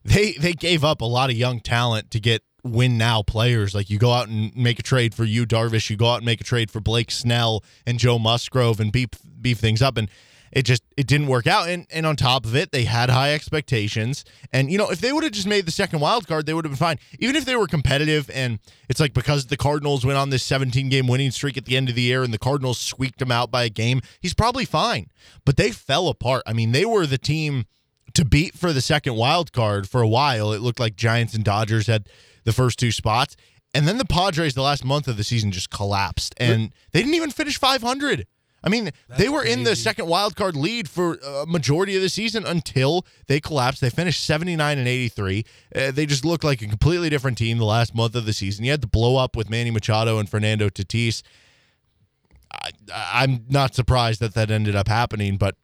they they gave up a lot of young talent to get win now players. Like you go out and make a trade for Yu Darvish, you go out and make a trade for Blake Snell and Joe Musgrove and beef beef things up and. It just it didn't work out, and and on top of it, they had high expectations. And you know, if they would have just made the second wild card, they would have been fine. Even if they were competitive, and it's like because the Cardinals went on this 17 game winning streak at the end of the year, and the Cardinals squeaked him out by a game, he's probably fine. But they fell apart. I mean, they were the team to beat for the second wild card for a while. It looked like Giants and Dodgers had the first two spots. And then the Padres, the last month of the season, just collapsed. And they didn't even finish 500. I mean, they were in the second wild card lead for a majority of the season until they collapsed. They finished 79 and 83. Uh, they just looked like a completely different team the last month of the season. You had to blow up with Manny Machado and Fernando Tatis. I, I'm not surprised that that ended up happening, but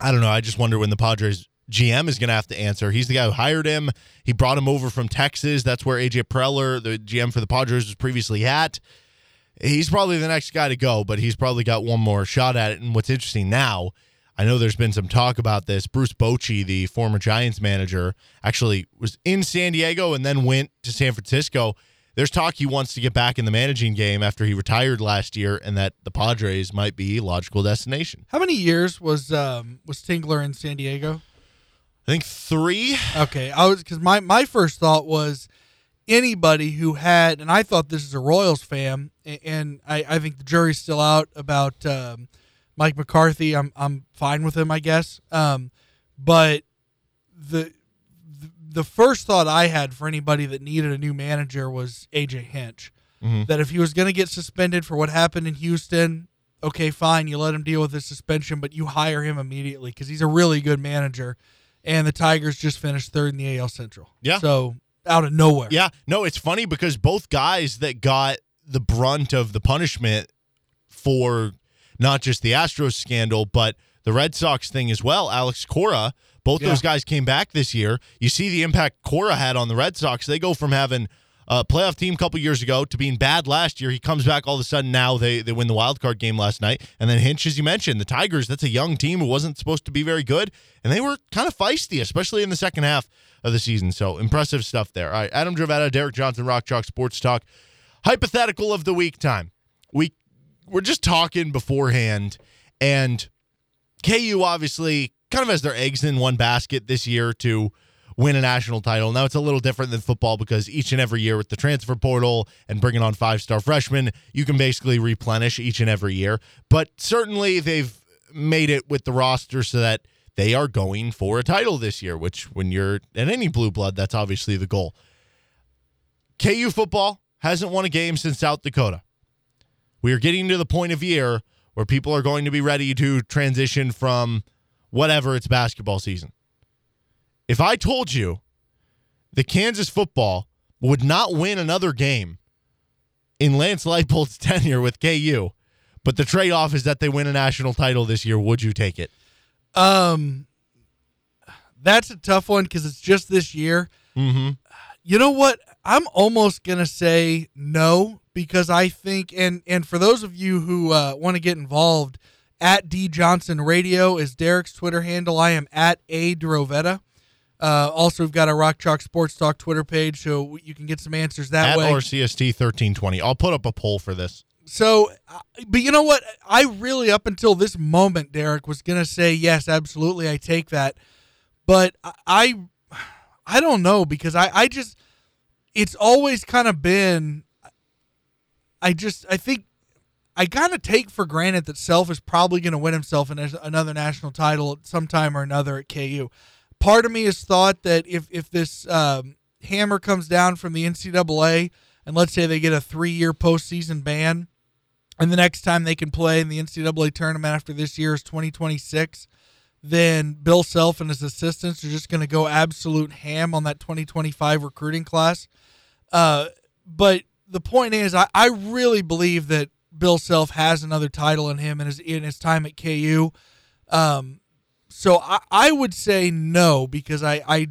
I don't know. I just wonder when the Padres GM is going to have to answer. He's the guy who hired him. He brought him over from Texas. That's where AJ Preller, the GM for the Padres, was previously at. He's probably the next guy to go, but he's probably got one more shot at it. And what's interesting now, I know there's been some talk about this. Bruce Bochy, the former Giants manager, actually was in San Diego and then went to San Francisco. There's talk he wants to get back in the managing game after he retired last year, and that the Padres might be a logical destination. How many years was um was Tingler in San Diego? I think three. Okay, I was because my my first thought was anybody who had, and I thought this is a Royals fan, and I, I think the jury's still out about um, Mike Matheny. I'm I'm fine with him, I guess. Um, but the the- first thought I had for anybody that needed a new manager was AJ Hinch. Mhm. That if he was going to get suspended for what happened in Houston, okay, fine, you let him deal with his suspension, but you hire him immediately because he's a really good manager. And the Tigers just finished third in the AL Central. Yeah. So out of nowhere. Yeah, no, it's funny because both guys that got the brunt of the punishment for not just the Astros scandal, but the Red Sox thing as well. Alex Cora, both Yeah. those guys came back this year. You see the impact Cora had on the Red Sox. They go from having a playoff team a couple years ago to being bad last year. He comes back all of a sudden now they they win the wild card game last night. And then Hinch, as you mentioned, the Tigers, that's a young team who wasn't supposed to be very good. And they were kind of feisty, especially in the second half of the season. So impressive stuff there. All right, Adam Dravetta, Derek Johnson, Rock Chalk Sports Talk. Hypothetical of the week time. We we're just talking beforehand, and KU obviously kind of has their eggs in one basket this year to win a national title. Now it's a little different than football because each and every year with the transfer portal and bringing on five-star freshmen, you can basically replenish each and every year. But certainly they've made it with the roster so that they are going for a title this year, which when you're at any blue blood, that's obviously the goal. KU football hasn't won a game since South Dakota. We are getting to the point of year where people are going to be ready to transition from whatever it's basketball season. If I told you the Kansas football would not win another game in Lance Leipold's tenure with KU, but the trade off is that they win a national title this year, would you take it? Um, that's a tough one because it's just this year. Mm-hmm. You know what? I'm almost gonna say no because I think, and and for those of you who uh, want to get involved, at D Johnson Radio is Derek's Twitter handle. I am at a Dravetta. Uh, also, we've got a Rock Chalk Sports Talk Twitter page, so you can get some answers that way. At way. RCST 1320. I'll put up a poll for this. So, uh, but you know what? I really, up until this moment, Derek was gonna say yes, absolutely, I take that. But I, I, I don't know because I, I just, it's always kind of been. I just, I think, I kind of take for granted that Self is probably going to win himself another national title at some time or another at KU. Part of me has thought that if if this um, hammer comes down from the NCAA, and let's say they get a three year postseason ban, and the next time they can play in the NCAA tournament after this year is 2026, then Bill Self and his assistants are just going to go absolute ham on that 2025 recruiting class. Uh, but the point is, I, I really believe that Bill Self has another title in him in his in his time at KU. Um, so I, I would say no because I, I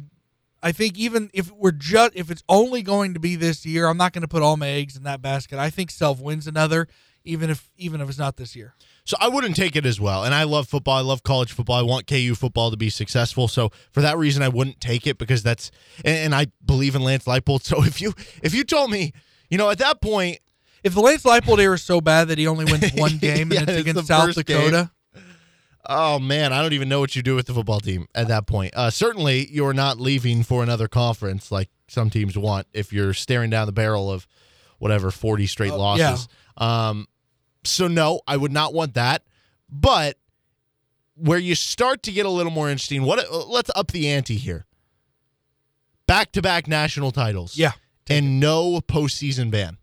I think even if we're just if it's only going to be this year, I'm not going to put all my eggs in that basket. I think Self wins another, even if even if it's not this year. So I wouldn't take it as well. And I love football. I love college football. I want KU football to be successful. So for that reason, I wouldn't take it because that's and, and I believe in Lance Leipold. So if you if you told me, you know, at that point, If the Lance Leipold era is so bad that he only wins one game Yeah, and it's against South Dakota. game. Oh man, I don't even know what you do with the football team at that point. Uh, certainly, you're not leaving for another conference like some teams want if you're staring down the barrel of whatever 40 straight Oh, losses. Um, so no, I would not want that. But where you start to get a little more interesting, what uh, let's up the ante here. Back to back national titles. Yeah, And no postseason ban.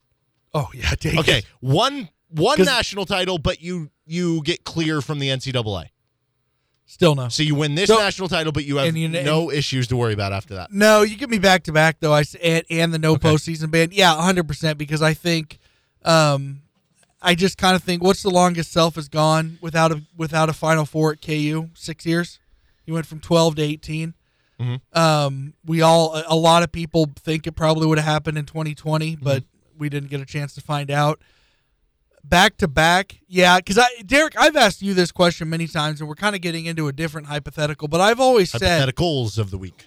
oh yeah, take Okay. it. One one national title, but you you get clear from the NCAA. still no. So you win this So- national title, but you have you- no issues to worry about after that. No, you give me back to back though. I and, and the no Okay. postseason ban. Yeah, 100 percent because I think, um, I just kind of think what's the longest self has gone without a without a Final Four at KU? Six years. He went from 12 to 18. Mhm. Um, we all a, a lot of people think it probably would have happened in 2020, but we didn't get a chance to find out. Back to back, yeah. Because I, Derek, I've asked you this question many times, and we're kind of getting into a different hypothetical. But I've always said Hypotheticals of the week.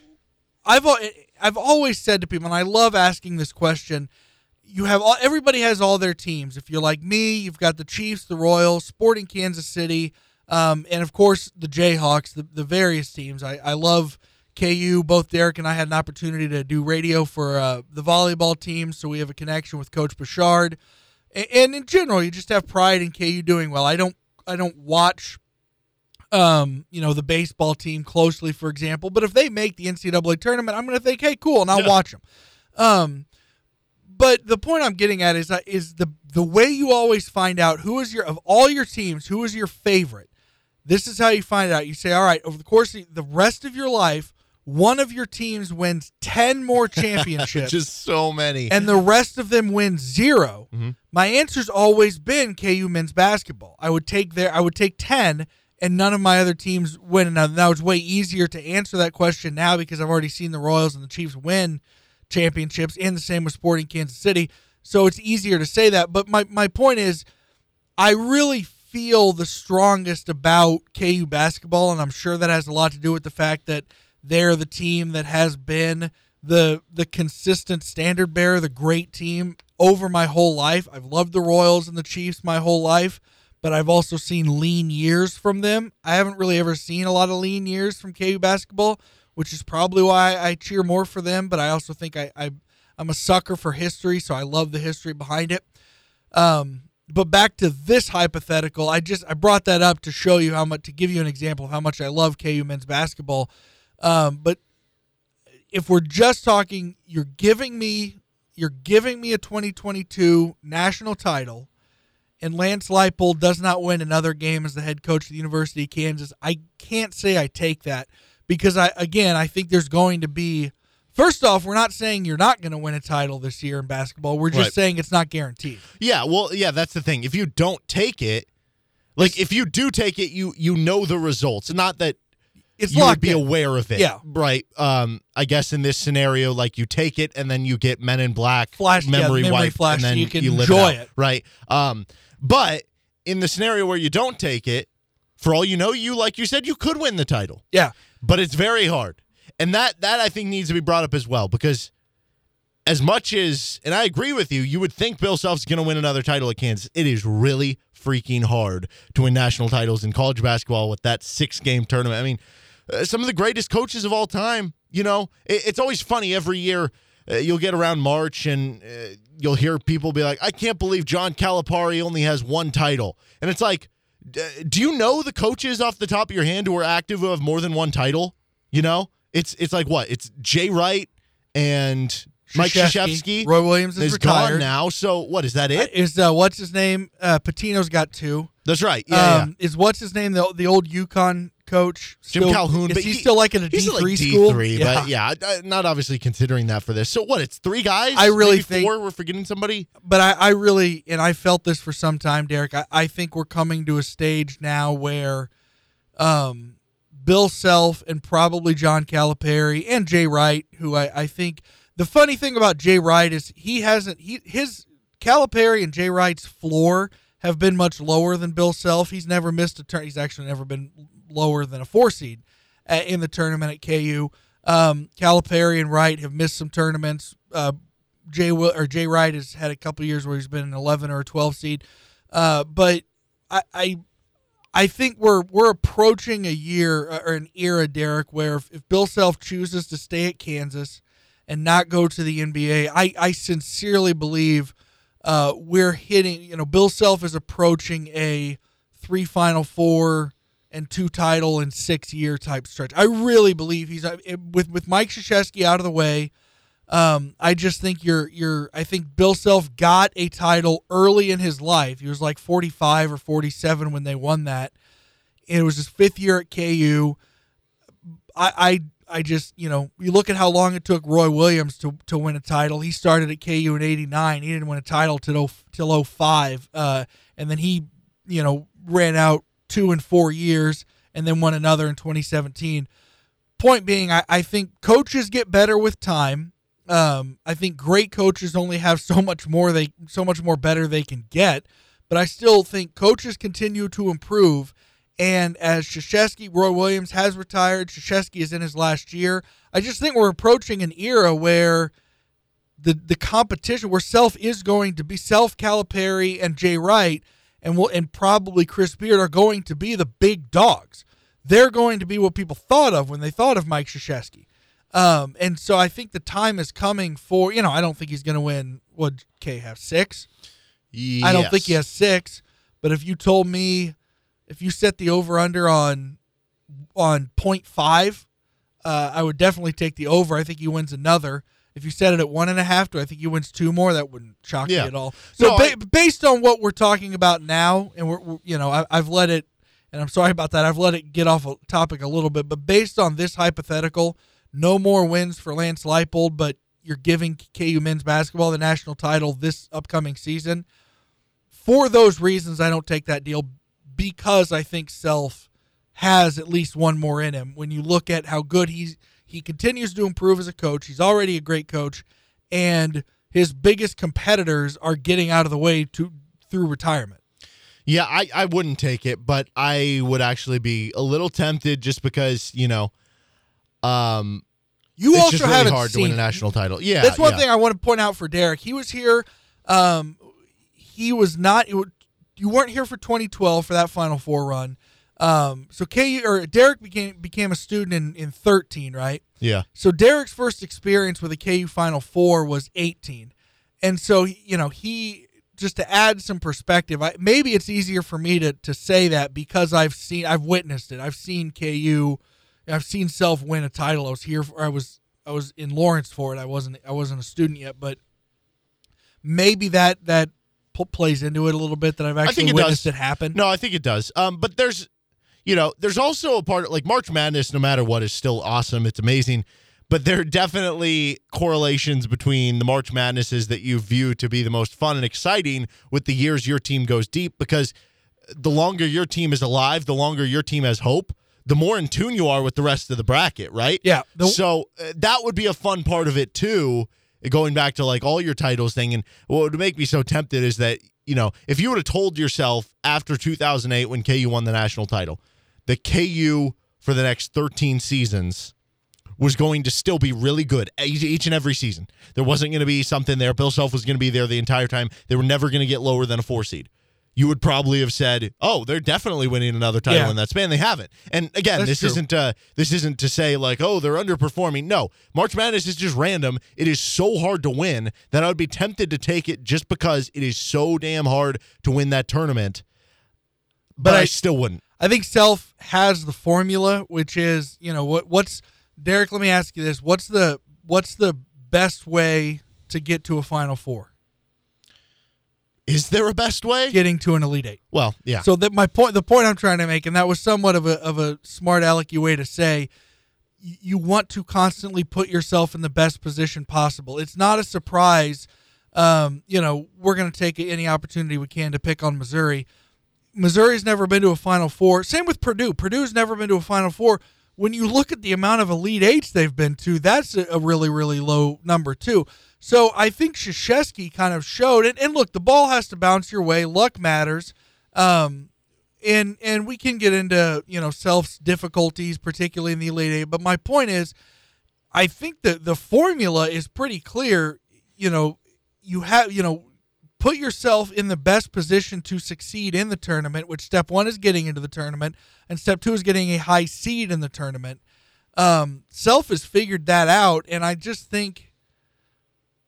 I've I've always said to people, and I love asking this question. You have all everybody has all their teams. If you're like me, you've got the Chiefs, the Royals, Sporting Kansas City, um, and of course the Jayhawks, the, the various teams. I, I love KU. Both Derek and I had an opportunity to do radio for uh, the volleyball team, so we have a connection with Coach Bechard. And, in general, you just have pride in KU doing well. I don't I don't watch um, you know, the baseball team closely, for example. But if they make the NCAA tournament, I'm going to think, hey, cool, and I'll Yeah. watch them. Um, but the point I'm getting at is uh, is the the way you always find out who is your of all your teams, who is your favorite. This is how you find out. You say, all right, over the course of the rest of your life, one of your teams wins 10 more championships Just so many. and the rest of them win 0 mm-hmm. my answer's always been KU men's basketball. I would take their I would take 10 and none of my other teams win. Now, now it's way easier to answer that question now because I've already seen the Royals and the Chiefs win championships and the same with Sporting Kansas City. So it's easier to say that. But my, my point is I really feel the strongest about KU basketball, and I'm sure that has a lot to do with the fact that they're the team that has been the the consistent standard bearer, the great team over my whole life. I've loved the Royals and the Chiefs my whole life, but I've also seen lean years from them. I haven't really ever seen a lot of lean years from KU basketball, which is probably why I cheer more for them. But I also think I, I I'm a sucker for history, so I love the history behind it. Um, but back to this hypothetical, I just I brought that up to show you how much to give you an example of how much I love KU men's basketball. Um, but if we're just talking, you're giving me you're giving me a 2022 national title, and Lance Leipold does not win another game as the head coach of the University of Kansas. I can't say I take that because I again I think there's going to be. First off, we're not saying you're not going to win a title this year in basketball. We're just Right. saying it's not guaranteed. Yeah, well, yeah, that's the thing. If you don't take it, like if you do take it, you you know the results. Not that It's you would be in. aware of it. Yeah. Right. Um, I guess in this scenario, like you take it and then you get Men in Black Flash- yeah, memory, memory wipe, flash and so then you can live enjoy out, it. Right. Um, but in the scenario where you don't take it, for all you know, you like you said, you could win the title. Yeah. but it's very hard. And that that I think needs to be brought up as well because as much as and I agree with you, you would think Bill Self's going to win another title at Kansas. It is really freaking hard to win national titles in college basketball with that six game tournament. I mean, uh, some of the greatest coaches of all time. You know, it, it's always funny every year. Uh, you'll get around March and uh, you'll hear people be like, "I can't believe John Calipari only has one title," and it's like, d- do you know the coaches off the top of your hand who are active who have more than one title? You know, it's it's like what? It's Jay Wright and Mike Krzyzewski. Roy Williams is, is retired. gone now. So what is that? Uh, It? Is uh, what's his name? Uh, Pitino's got two. That's right. Yeah, um, Is what's his name? The the old UConn coach, Jim still- Calhoun, Is but he, he- still like in a He's D like three D school? three, but yeah, I- not obviously considering that for this. So what? It's three guys. I really think- four. We're forgetting somebody. but I, I really and I felt this for some time, Derek. I, I think we're coming to a stage now where um, Bill Self and probably John Calipari and Jay Wright, who I, I think the funny thing about Jay Wright is he hasn't he his Calipari and Jay Wright's floor have been much lower than Bill Self. He's never missed a turn. He's actually never been lower than a four seed uh, in the tournament at KU. Um, Calipari and Wright have missed some tournaments. Uh, Jay Will or Jay Wright has had a couple years where he's been an 11 or a 12 seed. Uh, but I, I I think we're we're approaching a year uh, or an era, Derek, where if, if Bill Self chooses to stay at Kansas and not go to the NBA, I, I sincerely believe uh, we're hitting. You know, Bill Self is approaching a three Final Four and two title and six year type stretch. I really believe he's uh, with with Mike Krzyzewski out of the way. Um, I just think you're you're. I think Bill Self got a title early in his life. He was like 45 or 47 when they won that. And it was his fifth year at KU. I, I I just you know you look at how long it took Roy Williams to to win a title. He started at KU in '89. He didn't win a title till till 05. Uh, and then he you know ran out two and four years, and then won another in 2017. Point being, I, I think coaches get better with time. Um, I think great coaches only have so much more they so much more better they can get, but I still think coaches continue to improve. And as Krzyzewski, Roy Williams has retired, Krzyzewski is in his last year. I just think we're approaching an era where the the competition, where Self is going to be Self, Calipari, and Jay Wright, and will and probably Chris Beard are going to be the big dogs. They're going to be what people thought of when they thought of Mike Krzyzewski. Um, and so I think the time is coming for you know I don't think he's going to win. Would K have six? I don't think he has six. But if you told me, if you set the over under on on 0.5, uh, I would definitely take the over. I think he wins another. If you set it at one and a half, do I think he wins two more? That wouldn't shock Yeah. me at all. So No, ba- I- based on what we're talking about now, and we're, we're you know I, I've let it, and I'm sorry about that. I've let it get off a topic a little bit, but based on this hypothetical, no more wins for Lance Leipold, but you're giving KU men's basketball the national title this upcoming season. For those reasons, I don't take that deal because I think Self has at least one more in him. When you look at how good he's he continues to improve as a coach, he's already a great coach, and his biggest competitors are getting out of the way to through retirement. Yeah, I, I wouldn't take it, but I would actually be a little tempted just because, you know, um, You it's also just really haven't hard to win a national title. Yeah, That's one yeah. thing I want to point out for Derek. He was here. Um, he was not. You weren't here for 2012 for that Final Four run. Um, so KU or Derek became became a student in in 13, right? Yeah. So Derek's first experience with a KU Final Four was 18, and so you know he just to add some perspective. I, maybe it's easier for me to to say that because I've seen I've witnessed it. I've seen KU. I've seen Self win a title. I was here. For, I was I was in Lawrence for it. I wasn't I wasn't a student yet, but maybe that that plays into it a little bit that I've actually I think it witnessed does. it happen. No, I think it does. Um, but there's, you know, there's also a part like March Madness. No matter what, is still awesome. It's amazing. But there are definitely correlations between the March Madnesses that you view to be the most fun and exciting with the years your team goes deep. Because the longer your team is alive, the longer your team has hope. The more in tune you are with the rest of the bracket, right? Yeah, the- so uh, that would be a fun part of it too. Going back to like all your titles thing, and what would make me so tempted is that you know if you would have told yourself after 2008 when KU won the national title that KU for the next 13 seasons was going to still be really good each and every season. There wasn't going to be something there. Bill Self was going to be there the entire time. They were never going to get lower than a four seed. You would probably have said, "Oh, they're definitely winning another title Yeah. in that span." They haven't. And again, That's this true. isn't uh, this isn't to say like, "Oh, they're underperforming." No, March Madness is just random. It is so hard to win that I would be tempted to take it just because it is so damn hard to win that tournament. But, But I, I- still wouldn't. I think Self has the formula, which is you know what what's Derek. Let me ask you this: what's the what's the best way to get to a Final Four? Is there a best way? Getting to an Elite Eight. Well, yeah. So that my point, the point I'm trying to make, and that was somewhat of a of a smart alecky way to say, you want to constantly put yourself in the best position possible. It's not a surprise. Um, you know, we're going to take any opportunity we can to pick on Missouri. Missouri's never been to a Final Four. Same with Purdue. Purdue's never been to a Final Four. When you look at the amount of Elite Eights they've been to, that's a, a really, really low number too. So I think Krzyzewski kind of showed it. And look, the ball has to bounce your way. Luck matters. Um, and and we can get into you know self's difficulties, particularly in the Elite Eight. But my point is, I think that the formula is pretty clear. You know, you have you know put yourself in the best position to succeed in the tournament. Which step one is getting into the tournament, and step two is getting a high seed in the tournament. Um, Self has figured that out, and I just think,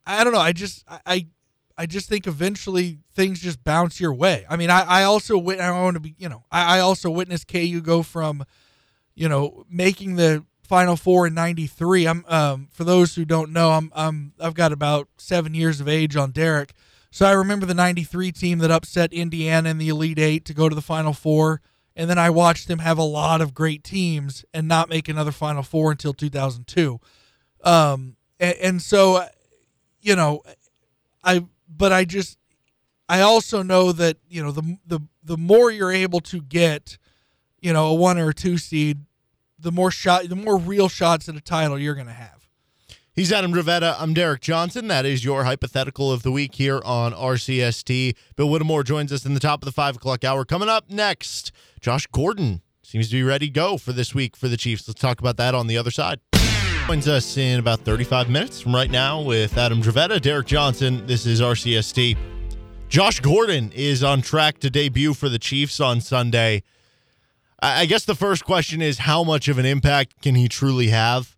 I don't know. I just I. I just think eventually things just bounce your way. I mean, I, I also wit- I want to be, you know, I, I also witnessed KU go from, you know, making the Final Four in '93. I'm um, for those who don't know, I'm I'm I've got about seven years of age on Derek, so I remember the '93 team that upset Indiana in the Elite Eight to go to the Final Four, and then I watched them have a lot of great teams and not make another Final Four until 2002. Um, and, and so, you know, I but I just I also know that you know the the the more you're able to get, you know, a one or a two seed, the more shot, the more real shots at a title you're going to have. He's Adam Dravetta. I'm Derek Johnson. That is your hypothetical of the week here on RCST. Bill Whittemore joins us in the top of the five o'clock hour. Coming up next, Josh Gordon seems to be ready to go for this week for the Chiefs. Let's talk about that on the other side. Joins us in about 35 minutes from right now with Adam Dravetta, Derek Johnson. This is RCST. Josh Gordon is on track to debut for the Chiefs on Sunday. I guess the first question is how much of an impact can he truly have?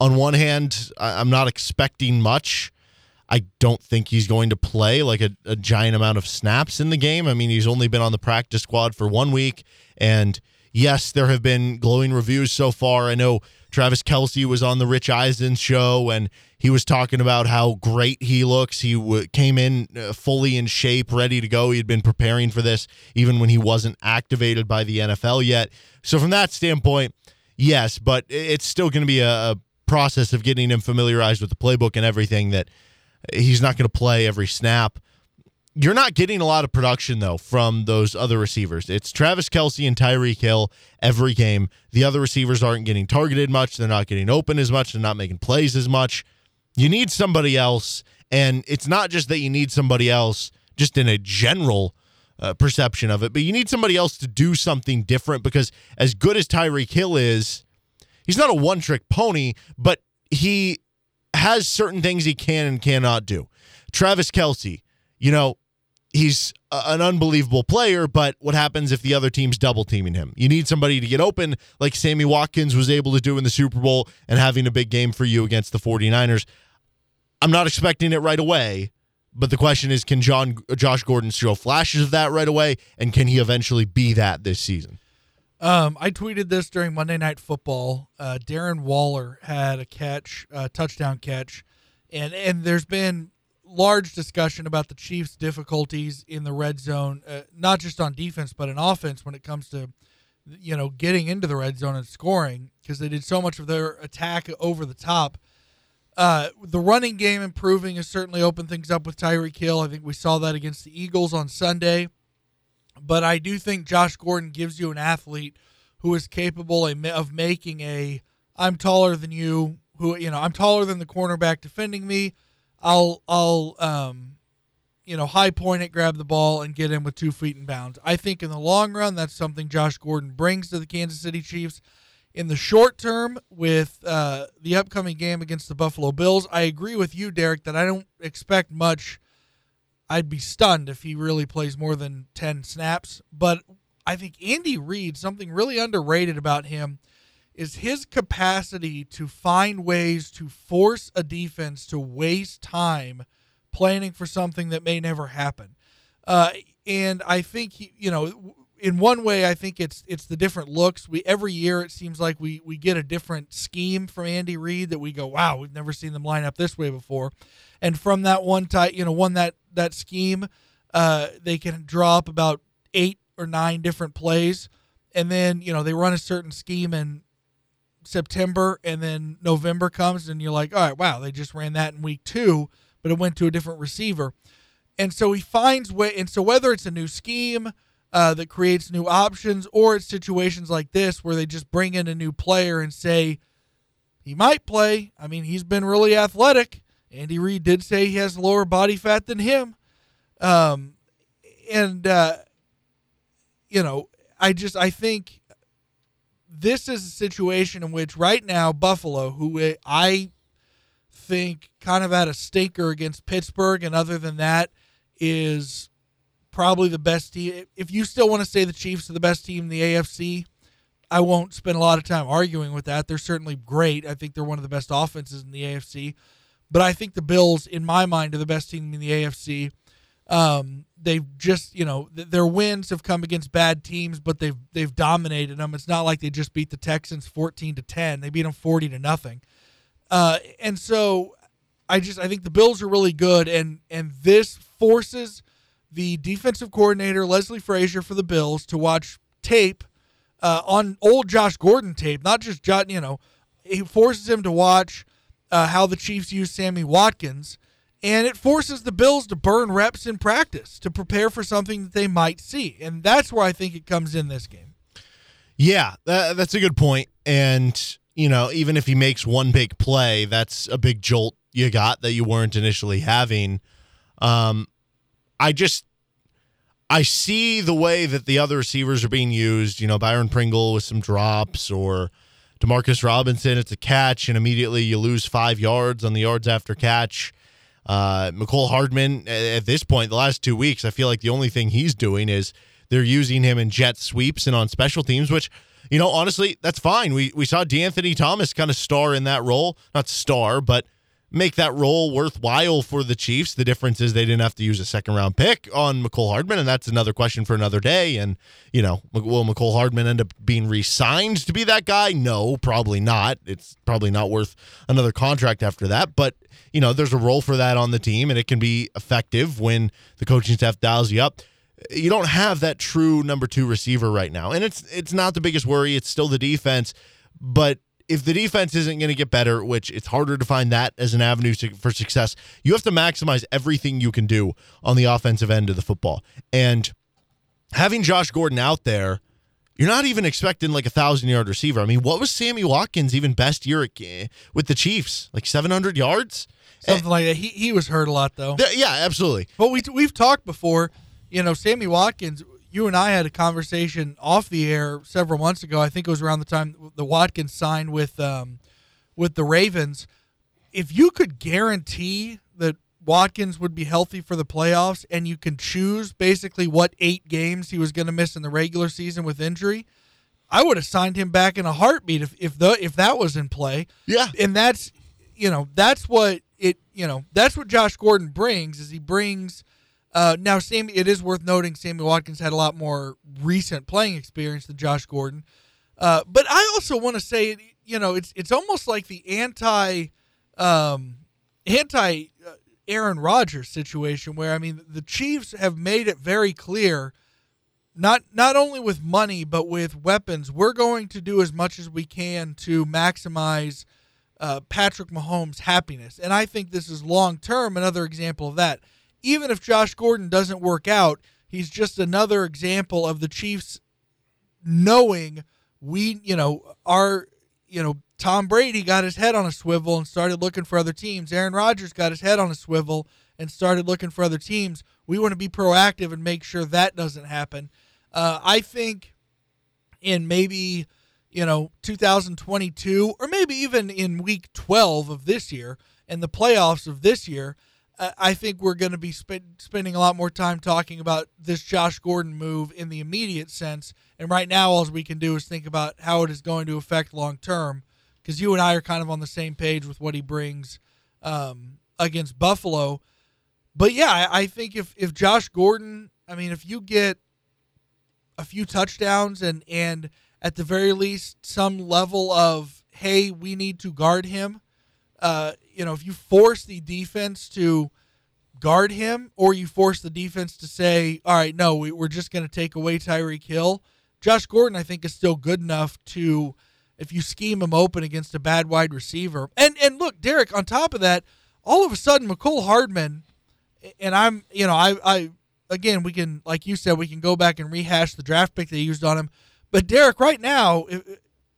on one hand, I'm not expecting much. I don't think he's going to play like a, a giant amount of snaps in the game. I mean, he's only been on the practice squad for one week. And yes, there have been glowing reviews so far. I know Travis Kelce was on the Rich Eisen show and he was talking about how great he looks. He w- came in uh, fully in shape, ready to go. He had been preparing for this even when he wasn't activated by the NFL yet. So, from that standpoint, yes, but it's still going to be a, a process of getting him familiarized with the playbook and everything that he's not going to play every snap. You're not getting a lot of production though from those other receivers. It's Travis Kelce and Tyreek Hill every game. The other receivers aren't getting targeted much. They're not getting open as much. They're not making plays as much. You need somebody else, and it's not just that you need somebody else, just in a general uh, perception of it, but you need somebody else to do something different because as good as Tyreek Hill is, he's not a one trick pony, but he has certain things he can and cannot do. Travis Kelce, you know, he's an unbelievable player, but what happens if the other team's double teaming him? You need somebody to get open like Sammy Watkins was able to do in the Super Bowl and having a big game for you against the 49ers. I'm not expecting it right away, but the question is can John Josh Gordon show flashes of that right away and can he eventually be that this season? Um, I tweeted this during Monday Night Football. Uh, Darren Waller had a catch, a touchdown catch, and and there's been large discussion about the Chiefs' difficulties in the red zone, uh, not just on defense but in offense when it comes to you know getting into the red zone and scoring because they did so much of their attack over the top. Uh, the running game improving has certainly opened things up with Tyreek Hill. I think we saw that against the Eagles on Sunday. But I do think Josh Gordon gives you an athlete who is capable of making a I'm taller than you, who you know, I'm taller than the cornerback defending me. I'll I'll um you know, high point it, grab the ball, and get in with two feet in bounds. I think in the long run, that's something Josh Gordon brings to the Kansas City Chiefs. In the short term, with uh, the upcoming game against the Buffalo Bills, I agree with you, Derek, that I don't expect much I'd be stunned if he really plays more than 10 snaps. But I think Andy Reid, something really underrated about him, is his capacity to find ways to force a defense to waste time planning for something that may never happen. Uh, and I think he, you know, in one way, I think it's it's the different looks. We every year it seems like we we get a different scheme from Andy Reid that we go, wow, we've never seen them line up this way before. And from that one type, you know, one that that scheme, uh, they can draw up about eight or nine different plays, and then you know they run a certain scheme in September, and then November comes, and you're like, all right, wow, they just ran that in week two, but it went to a different receiver, and so he finds way, and so whether it's a new scheme. Uh, that creates new options, or it's situations like this where they just bring in a new player and say he might play. I mean, he's been really athletic. Andy Reid did say he has lower body fat than him. Um, and, uh, you know, I just, I think this is a situation in which right now Buffalo, who I think kind of had a stinker against Pittsburgh, and other than that, is probably the best team. If you still want to say the Chiefs are the best team in the AFC, I won't spend a lot of time arguing with that. They're certainly great. I think they're one of the best offenses in the AFC. But I think the Bills, in my mind, are the best team in the AFC. Um, they've just, you know, th- their wins have come against bad teams, but they've they've dominated them. It's not like they just beat the Texans fourteen to ten; they beat them forty to nothing. Uh, and so, I just I think the Bills are really good, and and this forces the defensive coordinator Leslie Frazier for the Bills to watch tape uh, on old Josh Gordon tape, not just Josh. You know, he forces him to watch uh, how the Chiefs use Sammy Watkins, and it forces the Bills to burn reps in practice to prepare for something that they might see, and that's where I think it comes in this game. Yeah, that, that's a good point. and you know, even if he makes one big play, that's a big jolt you got that you weren't initially having. Um, I just I see the way that the other receivers are being used. You know, Byron Pringle with some drops or Demarcus Robinson, it's a catch, and immediately you lose five yards on the yards after catch. Uh, Mecole Hardman, at this point, the last two weeks, I feel like the only thing he's doing is they're using him in jet sweeps and on special teams, which, you know, honestly, that's fine. We we saw De'Anthony Thomas kind of star in that role, not star, but make that role worthwhile for the Chiefs. The difference is they didn't have to use a second round pick on Mecole Hardman, and that's another question for another day. And, you know, will Mecole Hardman end up being re signed to be that guy? No, probably not. It's probably not worth another contract after that. But, you know, there's a role for that on the team, and it can be effective when the coaching staff dials you up. You don't have that true number two receiver right now. And it's it's not the biggest worry. It's still the defense, but if the defense isn't going to get better, which it's harder to find that as an avenue to, for success, you have to maximize everything you can do on the offensive end of the football. And having Josh Gordon out there, you're not even expecting like a thousand yard receiver. I mean, what was Sammy Watkins' even best year at, with the Chiefs? Like 700 yards? Eh. Something like that. He he was hurt a lot though. Th- yeah, absolutely. But we we've talked before. You know, Sammy Watkins. You and I had a conversation off the air several months ago. I think it was around the time the Watkins signed with um, with the Ravens. If you could guarantee that Watkins would be healthy for the playoffs, and you can choose basically what eight games he was going to miss in the regular season with injury, I would have signed him back in a heartbeat if if the if that was in play. Yeah. and that's you know that's what it you know that's what Josh Gordon brings is he brings. Uh, now, Sammy, it is worth noting Sammy Watkins had a lot more recent playing experience than Josh Gordon. Uh, but I also want to say, you know, it's it's almost like the anti um, anti uh, Aaron Rodgers situation where I mean the Chiefs have made it very clear not not only with money but with weapons we're going to do as much as we can to maximize uh, Patrick Mahomes' happiness and I think this is long term another example of that even if Josh Gordon doesn't work out he's just another example of the Chiefs knowing we you know our you know Tom Brady got his head on a swivel and started looking for other teams. Aaron Rodgers got his head on a swivel and started looking for other teams. We want to be proactive and make sure that doesn't happen. Uh, I think in maybe you know 2022 or maybe even in week 12 of this year and the playoffs of this year I think we're going to be sp- spending a lot more time talking about this Josh Gordon move in the immediate sense. And right now, all we can do is think about how it is going to affect long term, because you and I are kind of on the same page with what he brings um, against Buffalo. But yeah, I, I think if if Josh Gordon, I mean, if you get a few touchdowns and and at the very least some level of hey, we need to guard him uh, you know, if you force the defense to guard him, or you force the defense to say, "All right, no, we, we're just going to take away Tyreek Hill," Josh Gordon, I think, is still good enough to, if you scheme him open against a bad wide receiver. And and look, Derek, on top of that, all of a sudden, Mecole Hardman, and I'm, you know, I, I, again, we can, like you said, we can go back and rehash the draft pick they used on him. But Derek, right now,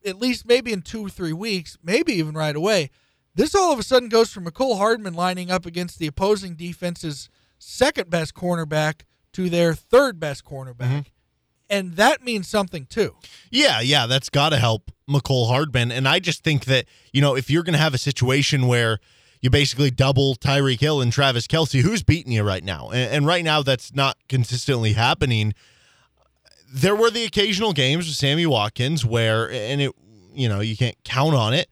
at least maybe in two or three weeks, maybe even right away this all of a sudden goes from Mecole Hardman lining up against the opposing defense's second best cornerback to their third best cornerback. Mm-hmm. And that means something too. Yeah, yeah, that's got to help Mecole Hardman. And I just think that, you know, if you're going to have a situation where you basically double Tyreek Hill and Travis Kelce, who's beating you right now? And, and right now, that's not consistently happening. There were the occasional games with Sammy Watkins where, and it, you know, you can't count on it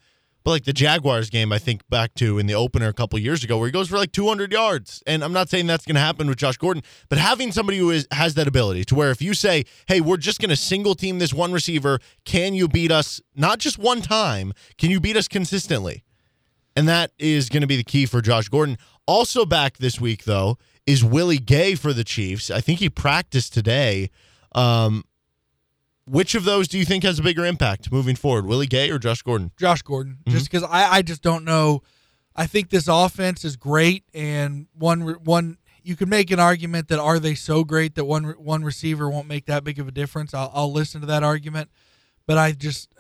but like the Jaguars game, I think back to in the opener a couple years ago, where he goes for like 200 yards. And I'm not saying that's going to happen with Josh Gordon, but having somebody who is, has that ability to where if you say, hey, we're just going to single team this one receiver, can you beat us not just one time, can you beat us consistently? And that is going to be the key for Josh Gordon. Also back this week, though, is Willie Gay for the Chiefs. I think he practiced today. Um, which of those do you think has a bigger impact moving forward, Willie Gay or Josh Gordon? Josh Gordon, mm-hmm. just because I, I just don't know. I think this offense is great, and one one you could make an argument that are they so great that one one receiver won't make that big of a difference. I'll, I'll listen to that argument, but I just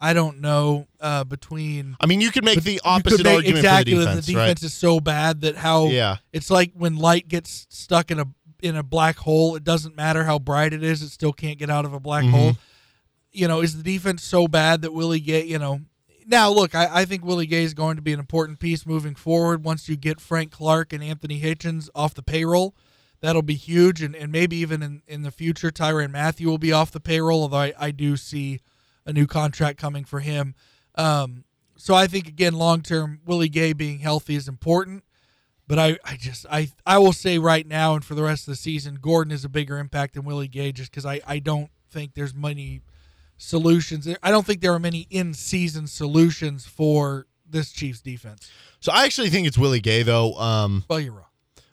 I don't know uh, between. I mean, you could make the opposite make, argument exactly, for the defense. The defense right? is so bad that how yeah. it's like when light gets stuck in a in a black hole. It doesn't matter how bright it is; it still can't get out of a black mm-hmm. hole. You know, is the defense so bad that Willie Gay? You know, now look, I, I think Willie Gay is going to be an important piece moving forward. Once you get Frank Clark and Anthony Hitchens off the payroll, that'll be huge, and, and maybe even in, in the future, Tyrann Mathieu will be off the payroll. Although I, I do see a new contract coming for him. Um, so I think again, long term, Willie Gay being healthy is important. But I, I just I I will say right now and for the rest of the season, Gordon is a bigger impact than Willie Gay just because I, I don't think there's many solutions. I don't think there are many in season solutions for this Chiefs defense. So I actually think it's Willie Gay though. Um, well, you're wrong.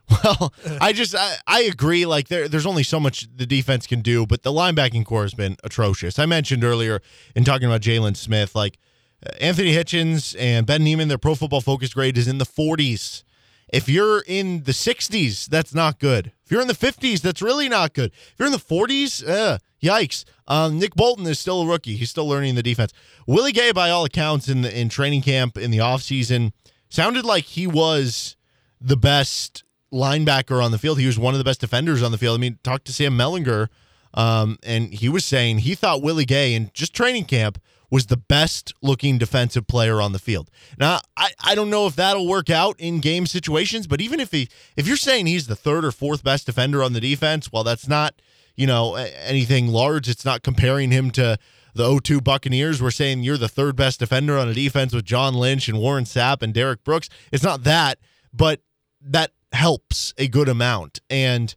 Well, I just I, I agree. Like there, there's only so much the defense can do, but the linebacking corps has been atrocious. I mentioned earlier in talking about Jaylon Smith, like Uh, Anthony Hitchens and Ben Niemann, their pro football focus grade is in the 40s. If you're in the 60s, that's not good. If you're in the 50s, that's really not good. If you're in the 40s, uh, yikes. Um, Nick Bolton is still a rookie. He's still learning the defense. Willie Gay, by all accounts, in the, in training camp in the offseason, sounded like he was the best linebacker on the field. He was one of the best defenders on the field. I mean, talk to Sam Mellinger, um, and he was saying he thought Willie Gay in just training camp was the best looking defensive player on the field. Now, I, I don't know if that'll work out in game situations, but even if he if you're saying he's the third or fourth best defender on the defense, well, that's not, you know, anything large. It's not comparing him to the 0-2 Buccaneers. We're saying you're the third best defender on a defense with John Lynch and Warren Sapp and Derrick Brooks. It's not that, but that helps a good amount. And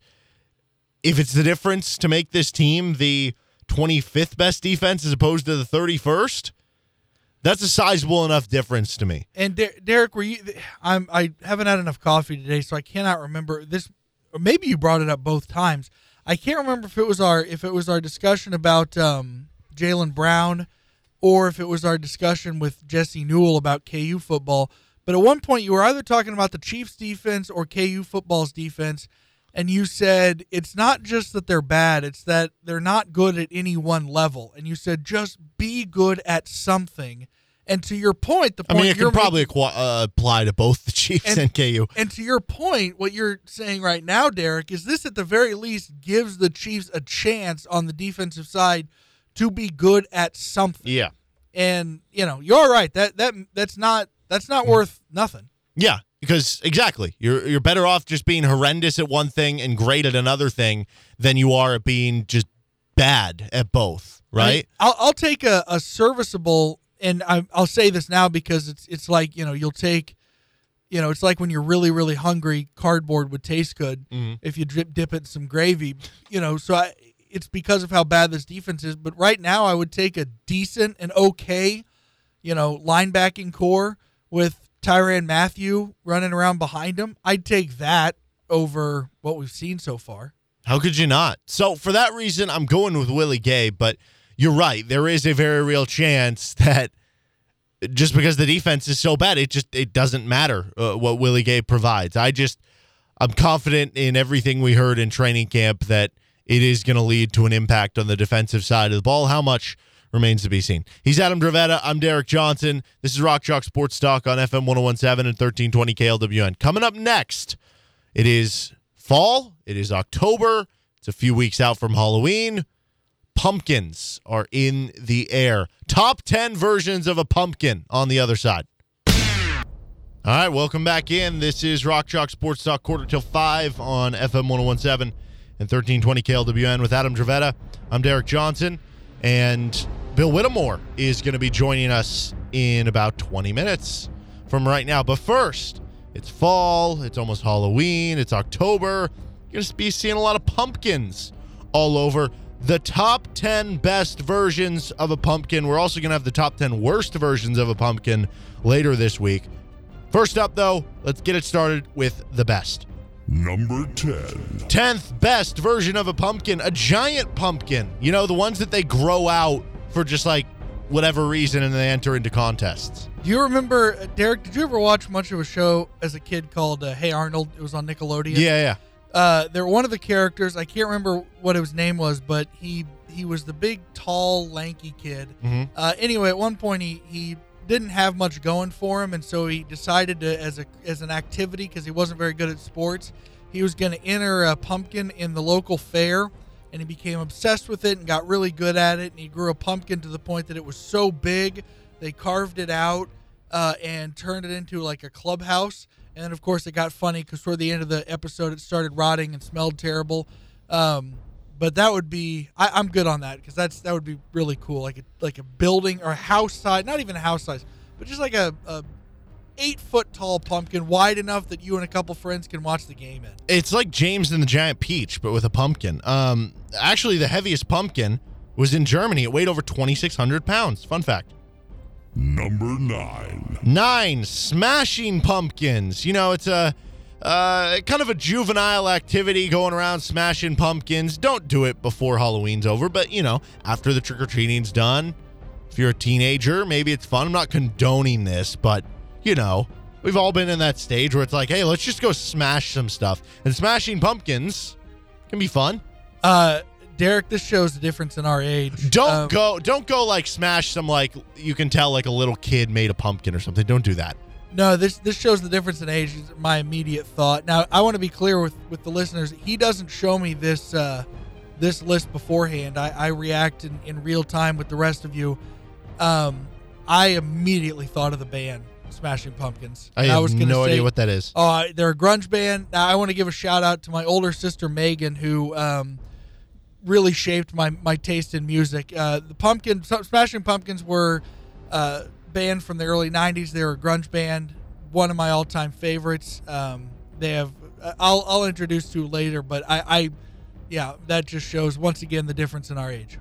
if it's the difference to make this team the 25th best defense as opposed to the 31st, that's a sizable enough difference to me. And Der- Derek, were you? I'm. I haven't had enough coffee today, so I cannot remember this. Or maybe you brought it up both times. I can't remember if it was our if it was our discussion about um, Jalen Brown, or if it was our discussion with Jesse Newell about KU football. But at one point, you were either talking about the Chiefs' defense or KU football's defense, and you said it's not just that they're bad, it's that they're not good at any one level. And you said just be good at something. And to your point, the I mean, it can probably acqui- uh, apply to both the Chiefs and, And- KU. and to your point, what you're saying right now, Derek, is this at the very least gives the Chiefs a chance on the defensive side to be good at something. Yeah. And you know, you're right. That that that's not that's not worth nothing. Yeah, because exactly, you're you're better off just being horrendous at one thing and great at another thing than you are at being just bad at both, right? I'll, I'll take a, a serviceable, and I, I'll say this now because it's it's like you know you'll take, you know, it's like when you're really really hungry, cardboard would taste good Mm-hmm. if you drip dip it in some gravy, you know. So I, it's because of how bad this defense is. But right now, I would take a decent and okay, you know, linebacking corps with Tyrann Mathieu running around behind him. I'd take that over what we've seen so far. How could you not? So for that reason, I'm going with Willie Gay. But you're right. There is a very real chance that just because the defense is so bad, it just it doesn't matter uh, what Willie Gay provides. I just I'm confident in everything we heard in training camp that it is going to lead to an impact on the defensive side of the ball. How much remains to be seen. He's Adam Dravetta. I'm Derek Johnson. This is Rock Chalk Sports Talk on FM 1017 and 1320 KLWN. Coming up next, it is fall. It is October. It's a few weeks out from Halloween. Pumpkins are in the air. Top 10 versions of a pumpkin on the other side. All right, welcome back in. This is Rock Chalk Sports Talk, quarter till five on FM 1017 and 1320 KLWN with Adam Dravetta. I'm Derek Johnson, and Bill Whittemore is going to be joining us in about 20 minutes from right now. But first, it's fall, it's almost Halloween, it's October. You're going to be seeing a lot of pumpkins all over. The top 10 best versions of a pumpkin. We're also going to have the top 10 worst versions of a pumpkin later this week. First up, though, let's get it started with the best. Number 10. 10th best version of a pumpkin, a giant pumpkin. You know, the ones that they grow out for just like whatever reason and they enter into contests. Do you remember, uh, Derek? Did you ever watch much of a show as a kid called uh, Hey Arnold? It was on Nickelodeon. Yeah, yeah. Uh, they're one of the characters. I can't remember what his name was, but he he was the big, tall, lanky kid. Mhm. Uh, anyway, at one point he he didn't have much going for him, and so he decided to as a as an activity because he wasn't very good at sports. He was going to enter a pumpkin in the local fair, and he became obsessed with it and got really good at it. And he grew a pumpkin to the point that it was so big they carved it out uh, and turned it into like a clubhouse. And then, of course, it got funny because toward the end of the episode, it started rotting and smelled terrible. Um, but that would be I, I'm good on that because that's that would be really cool, like a like a building or a house size, not even a house size, but just like a, a eight foot tall pumpkin, wide enough that you and a couple friends can watch the game in. It's like James and the Giant Peach, but with a pumpkin. Um, actually, the heaviest pumpkin was in Germany. It weighed over 2,600 pounds. Fun fact. Number 9. Nine, smashing pumpkins. You know, it's a uh, kind of a juvenile activity going around smashing pumpkins. Don't do it before Halloween's over, but you know, after the trick or treating's done, If you're a teenager, maybe it's fun. I'm not condoning this, but you know, we've all been in that stage where it's like, hey, let's just go smash some stuff. And smashing pumpkins can be fun. Uh, Derek, this shows the difference in our age. Don't Um, go don't go like smash some like you can tell like a little kid made a pumpkin or something. Don't do that. No, this this shows the difference in age. Is my immediate thought. Now, I want to be clear with with the listeners. He doesn't show me this uh, this list beforehand. I, I react in, in real time with the rest of you. Um, I immediately thought of the band Smashing Pumpkins. I And have was gonna no say, idea what that is. Oh, I- they're a grunge band. Now, I want to give a shout out to my older sister Megan, who um, really shaped my my taste in music. Uh, the Pumpkin Smashing Pumpkins were a band from the early '90s. They were a grunge band, one of my all-time favorites. Um, they have uh, I'll I'll introduce to later, but I, I yeah, that just shows once again the difference in our age.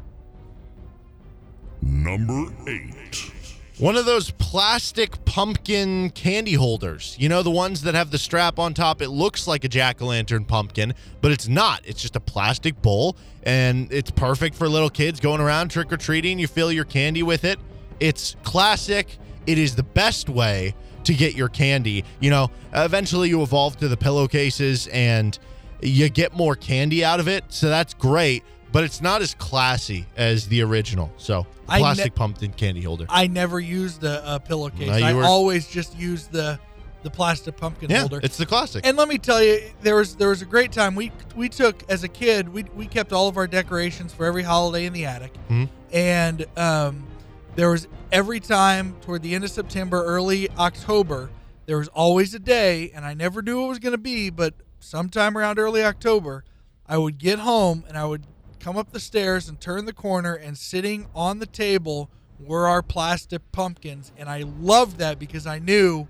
Number eight. One of those plastic pumpkin candy holders. You know, the ones that have the strap on top. It looks like a jack o' lantern pumpkin, but it's not. It's just a plastic bowl, and it's perfect for little kids going around trick or treating. You fill your candy with it. It's classic. It is the best way to get your candy. You know, eventually you evolve to the pillowcases and you get more candy out of it. So that's great, but it's not as classy as the original. So, I ne- plastic pumpkin candy holder. I never used a, a pillowcase. No, I were- always just used the the plastic pumpkin yeah, holder. it's the classic. And let me tell you, there was there was a great time. We we took as a kid. We we kept all of our decorations for every holiday in the attic, Mhm. and um, there was every time toward the end of September, early October, there was always a day, and I never knew what it was going to be, but sometime around early October, I would get home and I would come up the stairs and turn the corner, and sitting on the table were our plastic pumpkins, and I loved that because I knew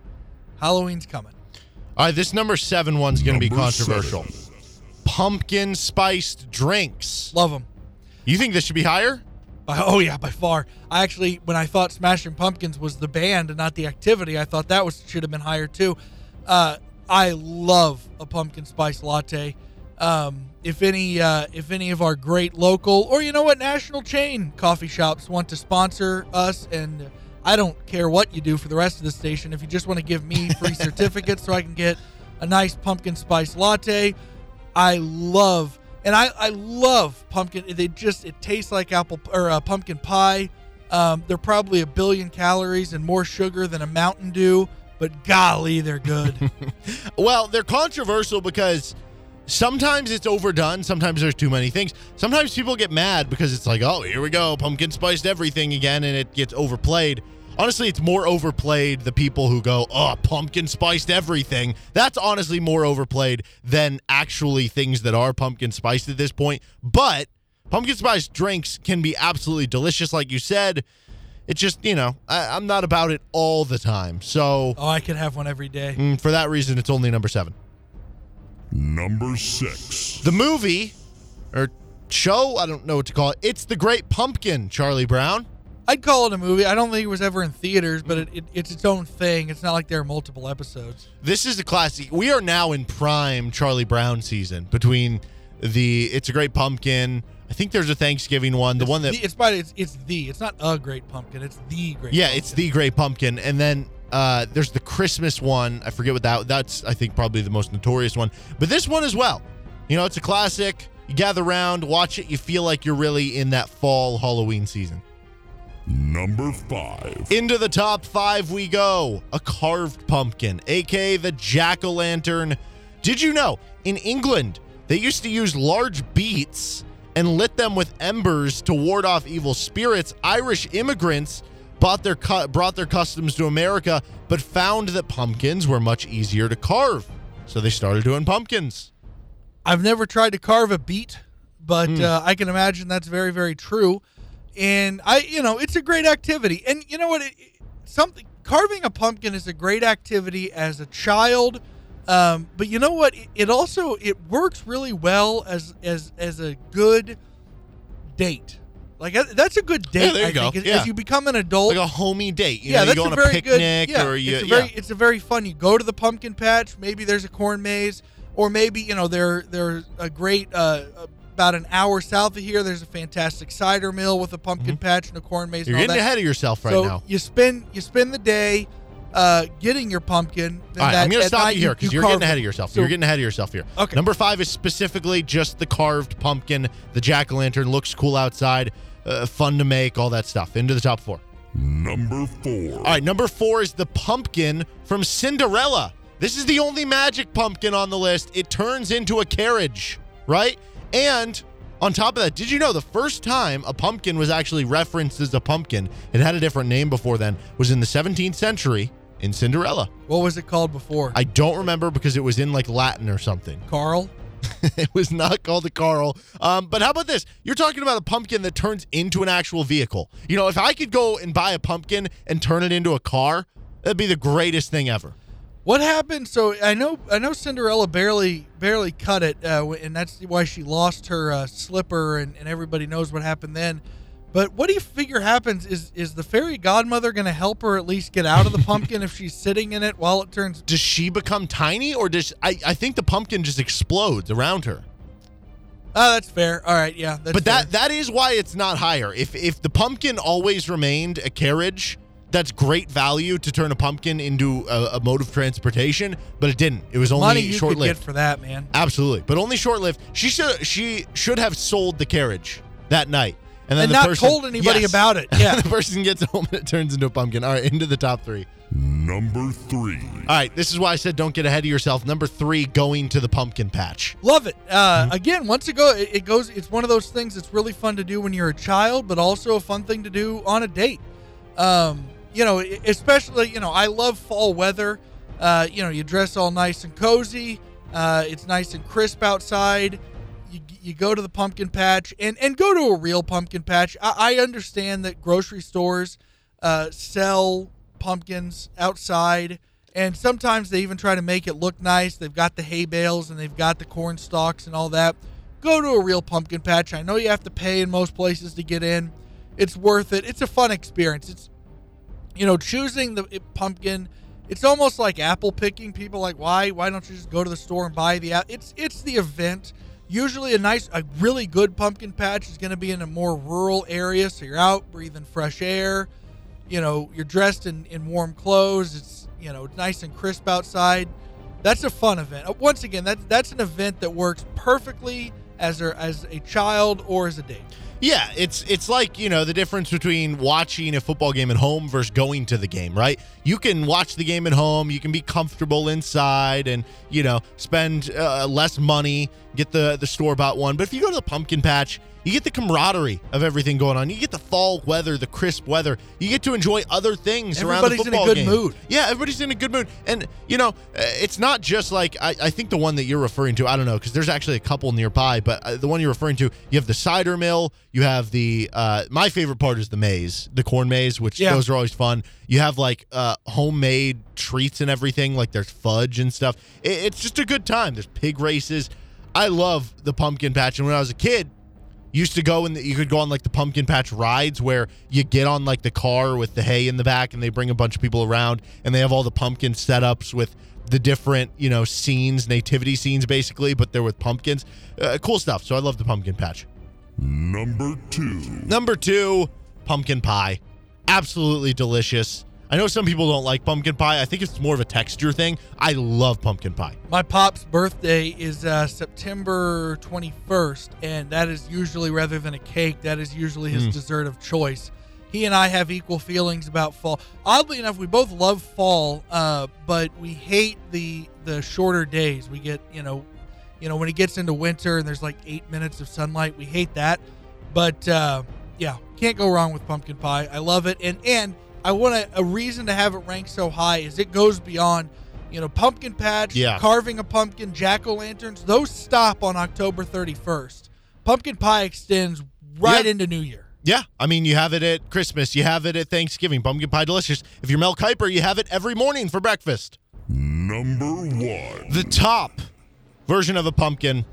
Halloween's coming. All right, this number seven one's going to be Number controversial. Pumpkin spiced drinks. Love them. You think this should be higher? By, oh yeah, by far. I actually, when I thought Smashing Pumpkins was the band and not the activity, I thought that was should have been higher too. Uh, I love a pumpkin spice latte. Um, if any, uh, if any of our great local or you know what, national chain coffee shops want to sponsor us, and I don't care what you do for the rest of the station. If you just want to give me free certificates so I can get a nice pumpkin spice latte, I love and I, I love pumpkin. They just it tastes like apple or uh, pumpkin pie. Um, they're probably a billion calories and more sugar than a Mountain Dew, but golly, they're good. Well, they're controversial because sometimes it's overdone. Sometimes there's too many things. Sometimes people get mad because it's like, oh, here we go, pumpkin spiced everything again, and it gets overplayed. Honestly, it's more overplayed the people who go, oh, pumpkin spiced everything. That's honestly more overplayed than actually things that are pumpkin spiced at this point. But pumpkin spiced drinks can be absolutely delicious, like you said. It's just, you know, I, I'm not about it all the time. So oh, I could have one every day. mm, for that reason, it's only number seven. Number six. The movie or show, I don't know what to call it. It's The Great Pumpkin, Charlie Brown. I'd call it a movie. I don't think it was ever in theaters, but it, it, it's its own thing. It's not like there are multiple episodes. This is a classic. We are now in prime Charlie Brown season between the It's a Great Pumpkin. I think there's a Thanksgiving one, the one that The- it's by it's it's the. It's not a great pumpkin. It's the great. Yeah, pumpkin. it's the Great Pumpkin, and then uh, there's the Christmas one. I forget what that. That's I think probably the most notorious one. But this one as well. You know, it's a classic. You gather around, watch it. You feel like you're really in that fall Halloween season. Number five. Into the top five we go. A carved pumpkin, aka the jack o' lantern. Did you know in England they used to use large beets and lit them with embers to ward off evil spirits? Irish immigrants bought their cu- brought their customs to America, but found that pumpkins were much easier to carve, so they started doing pumpkins. I've never tried to carve a beet, but Hmm. uh, I can imagine that's very, very true. And I, you know, it's a great activity. And you know what? It, it- something carving a pumpkin is a great activity as a child. Um, but you know what? It, it also it works really well as as as a good date. Like that's a good date. Yeah, there you I go. think, Yeah. as you become an adult. Like a homey date. You yeah, know, you that's go a on a very picnic good. Yeah, or you it's a very yeah. it's a very fun. You go to the pumpkin patch. Maybe there's a corn maze, or maybe you know there there's a great uh, about an hour south of here, there's a fantastic cider mill with a pumpkin patch and a corn maze. You're getting that. ahead of yourself right so now. you spend you spend the day uh, getting your pumpkin. All right, that- I'm going to stop you here because you you're getting ahead of yourself. So- you're getting ahead of yourself here. Okay. Number five is specifically just the carved pumpkin. The jack o' lantern looks cool outside, uh, fun to make, all that stuff. Into the top four. Number four. All right, number four is the pumpkin from Cinderella. This is the only magic pumpkin on the list. It turns into a carriage, right? And on top of that, did you know the first time a pumpkin was actually referenced as a pumpkin, it had a different name before then, was in the 17th century in Cinderella. What was it called before? I don't remember because it was in like Latin or something. Carl. it was not called a Carl. Um, but how about this? You're talking about a pumpkin that turns into an actual vehicle. You know, if I could go and buy a pumpkin and turn it into a car, that'd be the greatest thing ever. What happened? So I know I know Cinderella barely barely cut it, uh, and that's why she lost her uh, slipper, and, and everybody knows what happened then. But what do you figure happens? Is is the fairy godmother going to help her at least get out of the pumpkin if she's sitting in it while it turns? Does she become tiny or does I, I think the pumpkin just explodes around her? Oh, that's fair. All right, yeah. But that fair. that is why it's not higher. If if the pumpkin always remained a carriage, that's great value to turn a pumpkin into a, a mode of transportation, but it didn't. It was only money you short could get lived. for that, man. Absolutely, but only short lived. She should she should have sold the carriage that night, and then And the not person, told anybody Yes. about it. Yeah. the person gets home and it turns into a pumpkin. All right, into the top three. Number three. All right, this is why I said don't get ahead of yourself. Number three, going to the pumpkin patch. Love it. Uh, Mm-hmm. Again, once it go, it, it goes. It's one of those things that's really fun to do when you're a child, but also a fun thing to do on a date. Um, you know, especially you know, I love fall weather. Uh, you know, you dress all nice and cozy. Uh, it's nice and crisp outside. You, go to the pumpkin patch and, and go to a real pumpkin patch. I, I understand that grocery stores uh, sell pumpkins outside, and sometimes they even try to make it look nice. They've got the hay bales and they've got the corn stalks and all that. Go to a real pumpkin patch. I know you have to pay in most places to get in. It's worth it. It's a fun experience. It's you know choosing the pumpkin. It's almost like apple picking. People like why why don't you just go to the store and buy the? app? It's it's the event. Usually a nice, a really good pumpkin patch is going to be in a more rural area, so you're out breathing fresh air. You know you're dressed in, in warm clothes. It's you know nice and crisp outside. That's a fun event. Uh, once again that, that's an event that works perfectly as a, as a child or as a date Yeah, it's it's like you know the difference between watching a football game at home versus going to the game, right? You can watch the game at home, you can be comfortable inside, and you know spend uh, less money, get the the store bought one. But if you go to the pumpkin patch, you get the camaraderie of everything going on. You get the fall weather, the crisp weather. You get to enjoy other things around the Everybody's in a good game. mood. Yeah, everybody's in a good mood, and you know uh, it's not just like I, I think the one that you're referring to. I don't know because there's actually a couple nearby, but uh, the one you're referring to, you have the cider mill. You have the uh, my favorite part is the maze, the corn maze, which Yeah. those are always fun. You have like uh, homemade treats and everything, like there's fudge and stuff. It, it's just a good time. There's pig races. I love the pumpkin patch, and when I was a kid, used to go and you could go on like the pumpkin patch rides where you get on like the car with the hay in the back and they bring a bunch of people around and they have all the pumpkin setups with the different you know scenes nativity scenes basically but they're with pumpkins. Uh, cool stuff. So i love the pumpkin patch. Number two. number two pumpkin pie. Absolutely delicious i know some people don't like pumpkin pie i think it's more of a texture thing i love pumpkin pie my pop's birthday is uh, september 21st and that is usually rather than a cake that is usually his dessert of choice he and I have equal feelings about fall. Oddly enough, we both love fall, uh, but we hate the the shorter days. We get you know, you know when it gets into winter and there's like eight minutes of sunlight, we hate that. But uh, yeah, can't go wrong with pumpkin pie. I love it, and and I want a, a reason to have it ranked so high is it goes beyond. You know, pumpkin patch, Yeah. carving a pumpkin, jack o' lanterns, those stop on October 31st. Pumpkin pie extends right Yeah. into New Year. Yeah, I mean, you have it at Christmas, you have it at Thanksgiving. Pumpkin pie, delicious. If you're Mel Kiper, you have it every morning for breakfast. Number one. The top version of a pumpkin.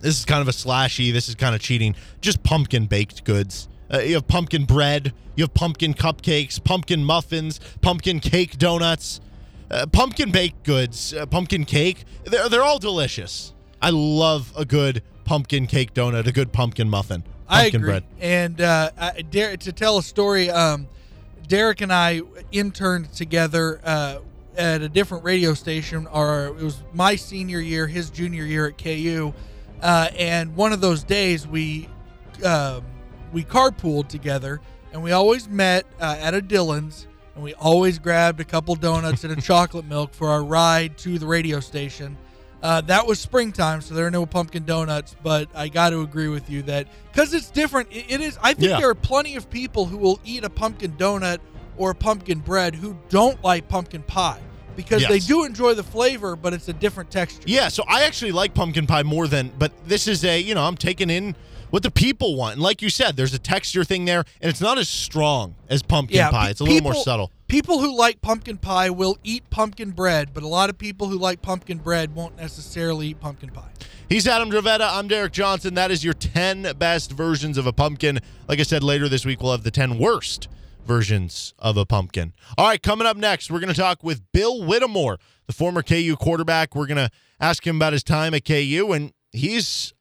This is kind of a slashy. This is kind of cheating. Just pumpkin baked goods. Uh, you have pumpkin bread. You have pumpkin cupcakes, pumpkin muffins, pumpkin cake donuts, uh, pumpkin baked goods, uh, pumpkin cake. They're, they're all delicious. I love a good pumpkin pumpkin cake donut, a good pumpkin muffin, I agree. bread. And uh, I, to tell a story, um, Derek and I interned together uh, at a different radio station. Or it was my senior year, his junior year at KU. Uh, and one of those days, we um, we carpooled together, and we always met uh, at a Dillon's, and we always grabbed a couple donuts and a chocolate milk for our ride to the radio station. Uh, that was springtime, so there are no pumpkin donuts. But I got to agree with you that because it's different, it, it is. I think Yeah. there are plenty of people who will eat a pumpkin donut or a pumpkin bread who don't like pumpkin pie because they do enjoy the flavor, but it's a different texture. Yeah, so I actually like pumpkin pie more than, but this is a, you know, I'm taking in what the people want. And like you said, there's a texture thing there, and it's not as strong as pumpkin pie. It's a little more subtle. People who like pumpkin pie will eat pumpkin bread, but a lot of people who like pumpkin bread won't necessarily eat pumpkin pie. He's Adam Dravetta. I'm Derek Johnson. That is your 10 best versions of a pumpkin. Like I said, later this week, we'll have the 10 worst versions of a pumpkin. All right, coming up next, we're going to talk with Bill Whittemore, the former KU quarterback. We're going to ask him about his time at KU, and he's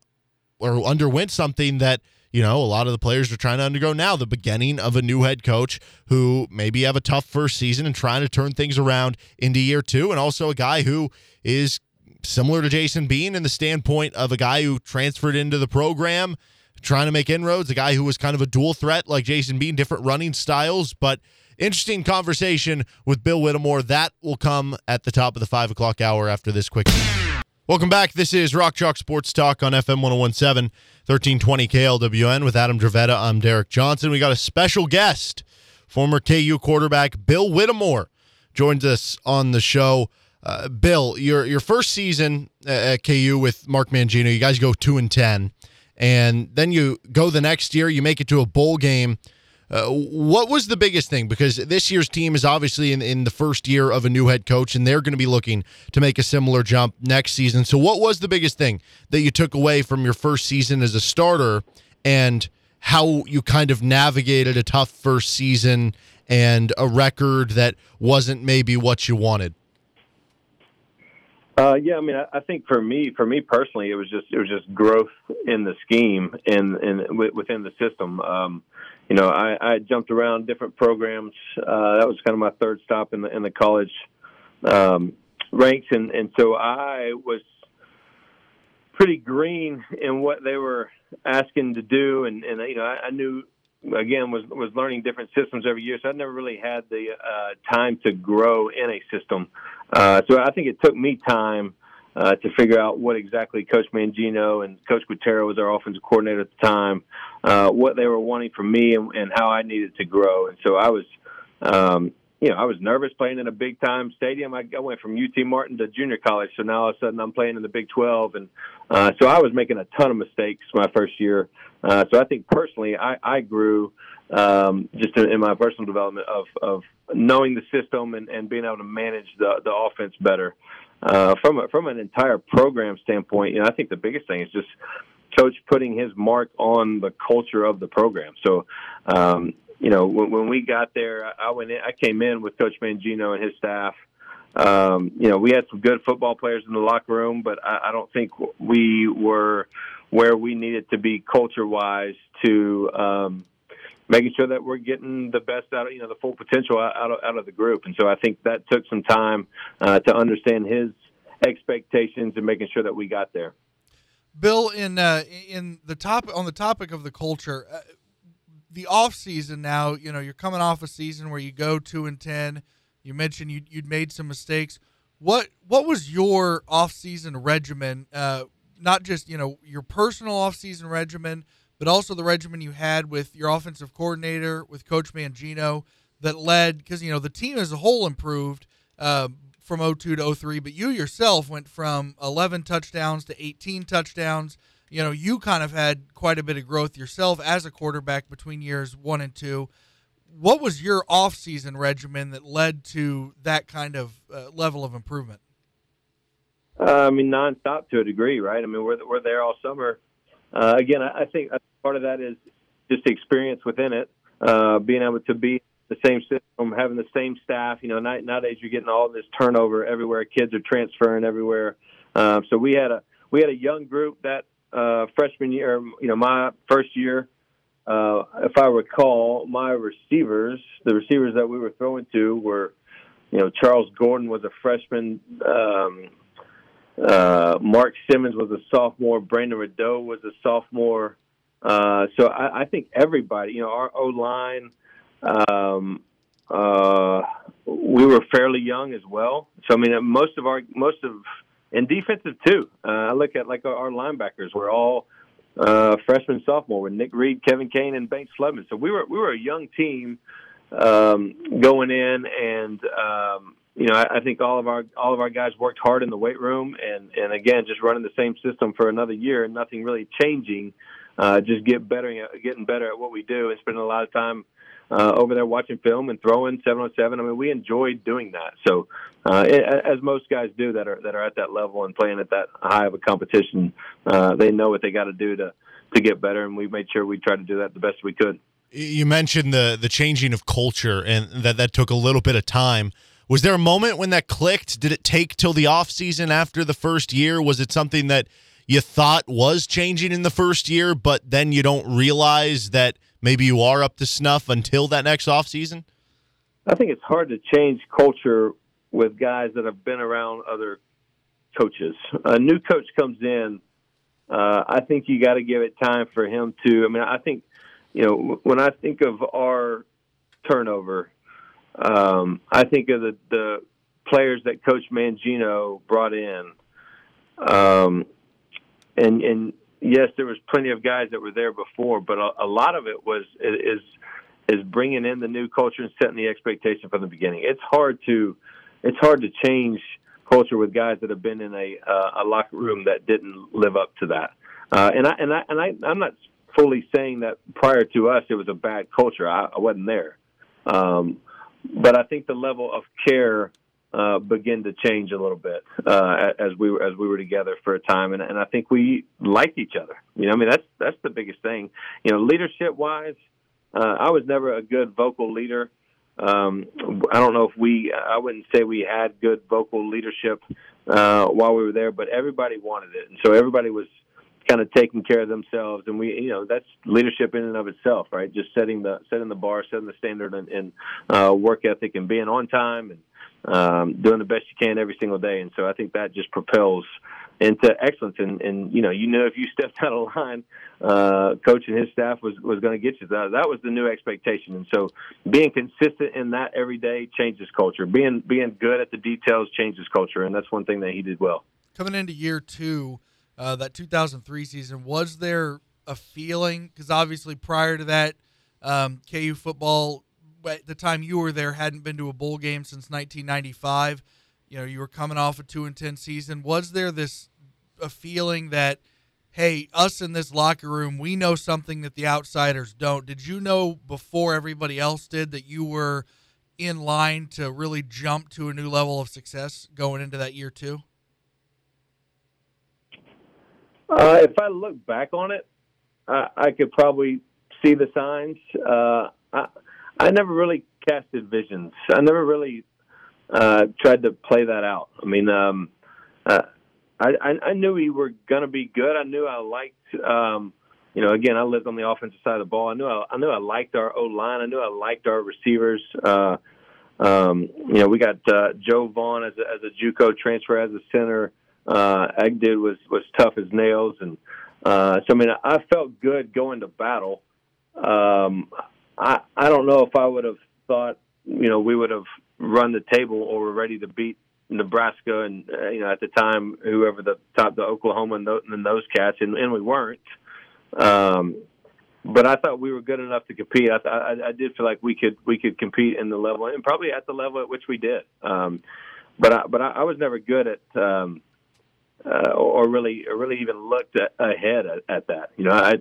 or underwent something that you know a lot of the players are trying to undergo now the beginning of a new head coach who maybe have a tough first season and trying to turn things around into year two and also a guy who is similar to jason bean in the standpoint of a guy who transferred into the program trying to make inroads a guy who was kind of a dual threat like jason bean different running styles but interesting conversation with bill whittemore. That will come at the top of the five o'clock hour after this quick Welcome back. This is Rock Chalk Sports Talk on FM 1017, 1320 KLWN with Adam Dravetta. I'm Derek Johnson. We got a special guest, former KU quarterback Bill Whittemore, joins us on the show. Uh, Bill, your your first season at KU with Mark Mangino, you guys go two and ten, and then you go the next year, you make it to a bowl game. Uh, what was the biggest thing? Because this year's team is obviously in, in the first year of a new head coach, and they're going to be looking to make a similar jump next season. So, what was the biggest thing that you took away from your first season as a starter, and how you kind of navigated a tough first season and a record that wasn't maybe what you wanted? Uh, yeah, I mean, I, I think for me, for me personally, it was just it was just growth in the scheme and and wi- within the system. Um, you know, I, I jumped around different programs. Uh, that was kind of my third stop in the in the college um, ranks, and and so I was pretty green in what they were asking to do, and and you know, I, I knew again was was learning different systems every year, so I never really had the uh, time to grow in a system. Uh, so I think it took me time uh, to figure out what exactly Coach Mangino and Coach Quartaro was our offensive coordinator at the time, uh, what they were wanting from me and, and how I needed to grow. And so I was, um, you know, I was nervous playing in a big time stadium. I, I went from UT Martin to junior college, so now all of a sudden I'm playing in the Big 12, and uh, so I was making a ton of mistakes my first year. Uh, so I think personally, I, I grew um, just in, in my personal development of, of knowing the system and, and being able to manage the, the offense better. Uh, from a, from an entire program standpoint, you know, I think the biggest thing is just coach putting his mark on the culture of the program. So, um, you know, when, when we got there, I went in, I came in with Coach Mangino and his staff. Um, you know, we had some good football players in the locker room, but I, I don't think we were where we needed to be culture wise to um, making sure that we're getting the best out of you know the full potential out of, out of the group. And so I think that took some time uh, to understand his expectations and making sure that we got there. Bill, in uh, in the top on the topic of the culture, uh, the off season now, you know, you're coming off a season where you go two and ten. You mentioned you you'd made some mistakes. What what was your off season regimen? Uh, not just you know your personal off season regimen, but also the regimen you had with your offensive coordinator with Coach Mangino that led because you know the team as a whole improved. Uh, from 02 to 03, but you yourself went from 11 touchdowns to 18 touchdowns. You know, you kind of had quite a bit of growth yourself as a quarterback between years one and two. What was your off-season regimen that led to that kind of uh, level of improvement? Uh, I mean, nonstop to a degree, right? I mean, we're we're there all summer. Uh, again, I, I think part of that is just the experience within it, uh, being able to be the same system, having the same staff. You know, nowadays you're getting all this turnover everywhere. Kids are transferring everywhere. Um, so we had a we had a young group that uh, freshman year, you know, my first year, uh, if I recall, my receivers, the receivers that we were throwing to were, you know, Charles Gordon was a freshman. Um, uh, Mark Simmons was a sophomore. Brandon Rideau was a sophomore. Uh, so I, I think everybody, you know, our O line, um, uh, we were fairly young as well. So I mean, most of our most of and defensive too. Uh, I look at like our, our linebackers were all uh, freshman, sophomore with Nick Reed, Kevin Kane, and Banks Floodman. So we were we were a young team um, going in, and um, you know I, I think all of our all of our guys worked hard in the weight room, and and again just running the same system for another year, and nothing really changing. Uh, just get better, getting better at what we do, and spending a lot of time uh, over there watching film and throwing seven on seven. I mean, we enjoyed doing that. So, uh, it, as most guys do that are that are at that level and playing at that high of a competition, uh, they know what they got to do to to get better, and we made sure we tried to do that the best we could. You mentioned the the changing of culture and that that took a little bit of time. Was there a moment when that clicked? Did it take till the off season after the first year? Was it something that you thought was changing in the first year, but then you don't realize that maybe you are up to snuff until that next off season? I think it's hard to change culture with guys that have been around other coaches. A new coach comes in. Uh, I think you got to give it time for him to. I mean, I think you know when I think of our turnover, um, I think of the, the players that Coach Mangino brought in, um, and and yes, there was plenty of guys that were there before, but a, a lot of it was is is bringing in the new culture and setting the expectation from the beginning. It's hard to it's hard to change culture with guys that have been in a uh, a locker room that didn't live up to that. Uh, and I and I and I I'm not fully saying that prior to us it was a bad culture. I, I wasn't there, um, but I think the level of care uh, begin to change a little bit uh, as we were as we were together for a time, and, and I think we liked each other. You know, I mean that's that's the biggest thing. You know, leadership wise, uh, I was never a good vocal leader. Um, I don't know if we, I wouldn't say we had good vocal leadership uh, while we were there, but everybody wanted it, and so everybody was kind of taking care of themselves and we you know that's leadership in and of itself right just setting the setting the bar setting the standard and, and uh work ethic and being on time and um, doing the best you can every single day. And so I think that just propels into excellence. And, and you know, you know, if you stepped out of line, uh, coach and his staff was, was going to get you. That, that was the new expectation. And so being consistent in that every day changes culture. Being, being good at the details changes culture. And that's one thing that he did well. Coming into year two, uh, that 2003 season, was there a feeling? Because obviously prior to that, um, KU football at the time you were there hadn't been to a bowl game since 1995. You know, you were coming off a two and ten season. Was there this a feeling that, hey, us in this locker room, we know something that the outsiders don't? Did you know before everybody else did that you were in line to really jump to a new level of success going into that year two? Uh, if I look back on it, I, I could probably see the signs. Uh, I, I never really casted visions. I never really uh, tried to play that out. I mean, um, uh, I, I I knew we were going to be good. I knew I liked, um, you know, again, I lived on the offensive side of the ball. I knew I, I knew I liked our O line. I knew I liked our receivers. Uh, um, you know, we got uh, Joe Vaughn as a, as a JUCO transfer as a center. Uh, Egdid was was tough as nails, and uh, so I mean, I felt good going to battle. Um, I I don't know if I would have thought you know we would have run the table or were ready to beat Nebraska and uh, you know at the time whoever the top the Oklahoma and, those, and those cats and, and we weren't. Um, but I thought we were good enough to compete. I, I, I did feel like we could we could compete in the level and probably at the level at which we did. Um, but I, but I, I was never good at um, uh, or really or really even looked at, ahead at, at that. You know, I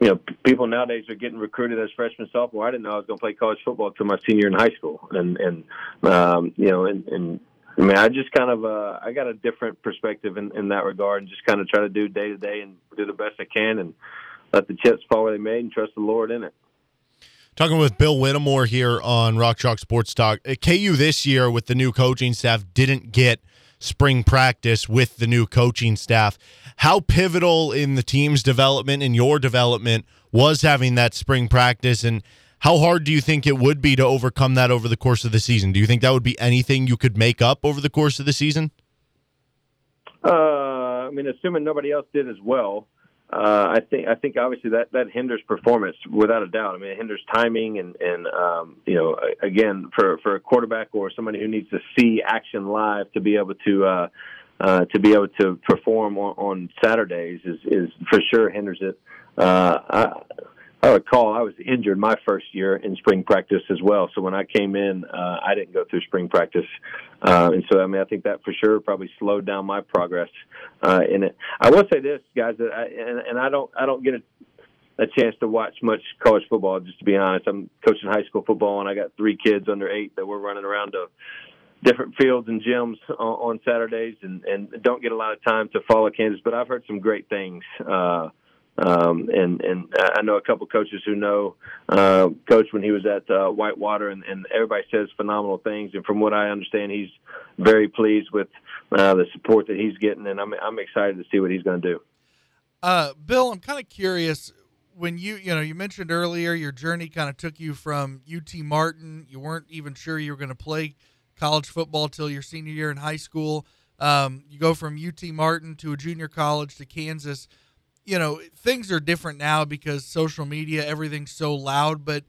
you know, people nowadays are getting recruited as freshman, sophomore. I didn't know I was going to play college football until my senior in high school, and and um, you know, and, and I mean, I just kind of uh, I got a different perspective in, in that regard, and just kind of try to do day to day and do the best I can, and let the chips fall where they may, and trust the Lord in it. Talking with Bill Whittemore here on Rock Chalk Sports Talk. At KU this year with the new coaching staff didn't get spring practice with the new coaching staff. How pivotal in the team's development and your development was having that spring practice and how hard do you think it would be to overcome that over the course of the season? Do you think that would be anything you could make up over the course of the season? Uh, I mean, assuming nobody else did as well, uh, I think I think obviously that that hinders performance without a doubt. I mean, it hinders timing and and um, you know again for for a quarterback or somebody who needs to see action live to be able to. Uh, uh, to be able to perform on, on Saturdays is, is for sure hinders it. Uh, I, I recall I was injured my first year in spring practice as well. So when I came in, uh, I didn't go through spring practice, uh, and so I mean I think that for sure probably slowed down my progress uh, in it. I will say this, guys, that I, and, and I don't I don't get a, a chance to watch much college football. Just to be honest, I'm coaching high school football, and I got three kids under eight that we're running around to different fields and gyms on, on Saturdays, and and don't get a lot of time to follow Kansas. But I've heard some great things. Uh, um, and and I know a couple coaches who know uh, coach when he was at uh, Whitewater, and, and everybody says phenomenal things. And from what I understand, he's very pleased with uh, the support that he's getting, and I'm I'm excited to see what he's going to do. Uh, Bill, I'm kind of curious when you you know you mentioned earlier your journey kind of took you from UT Martin. You weren't even sure you were going to play college football till your senior year in high school. Um, you go from UT Martin to a junior college to Kansas you know, things are different now because social media, everything's so loud. But,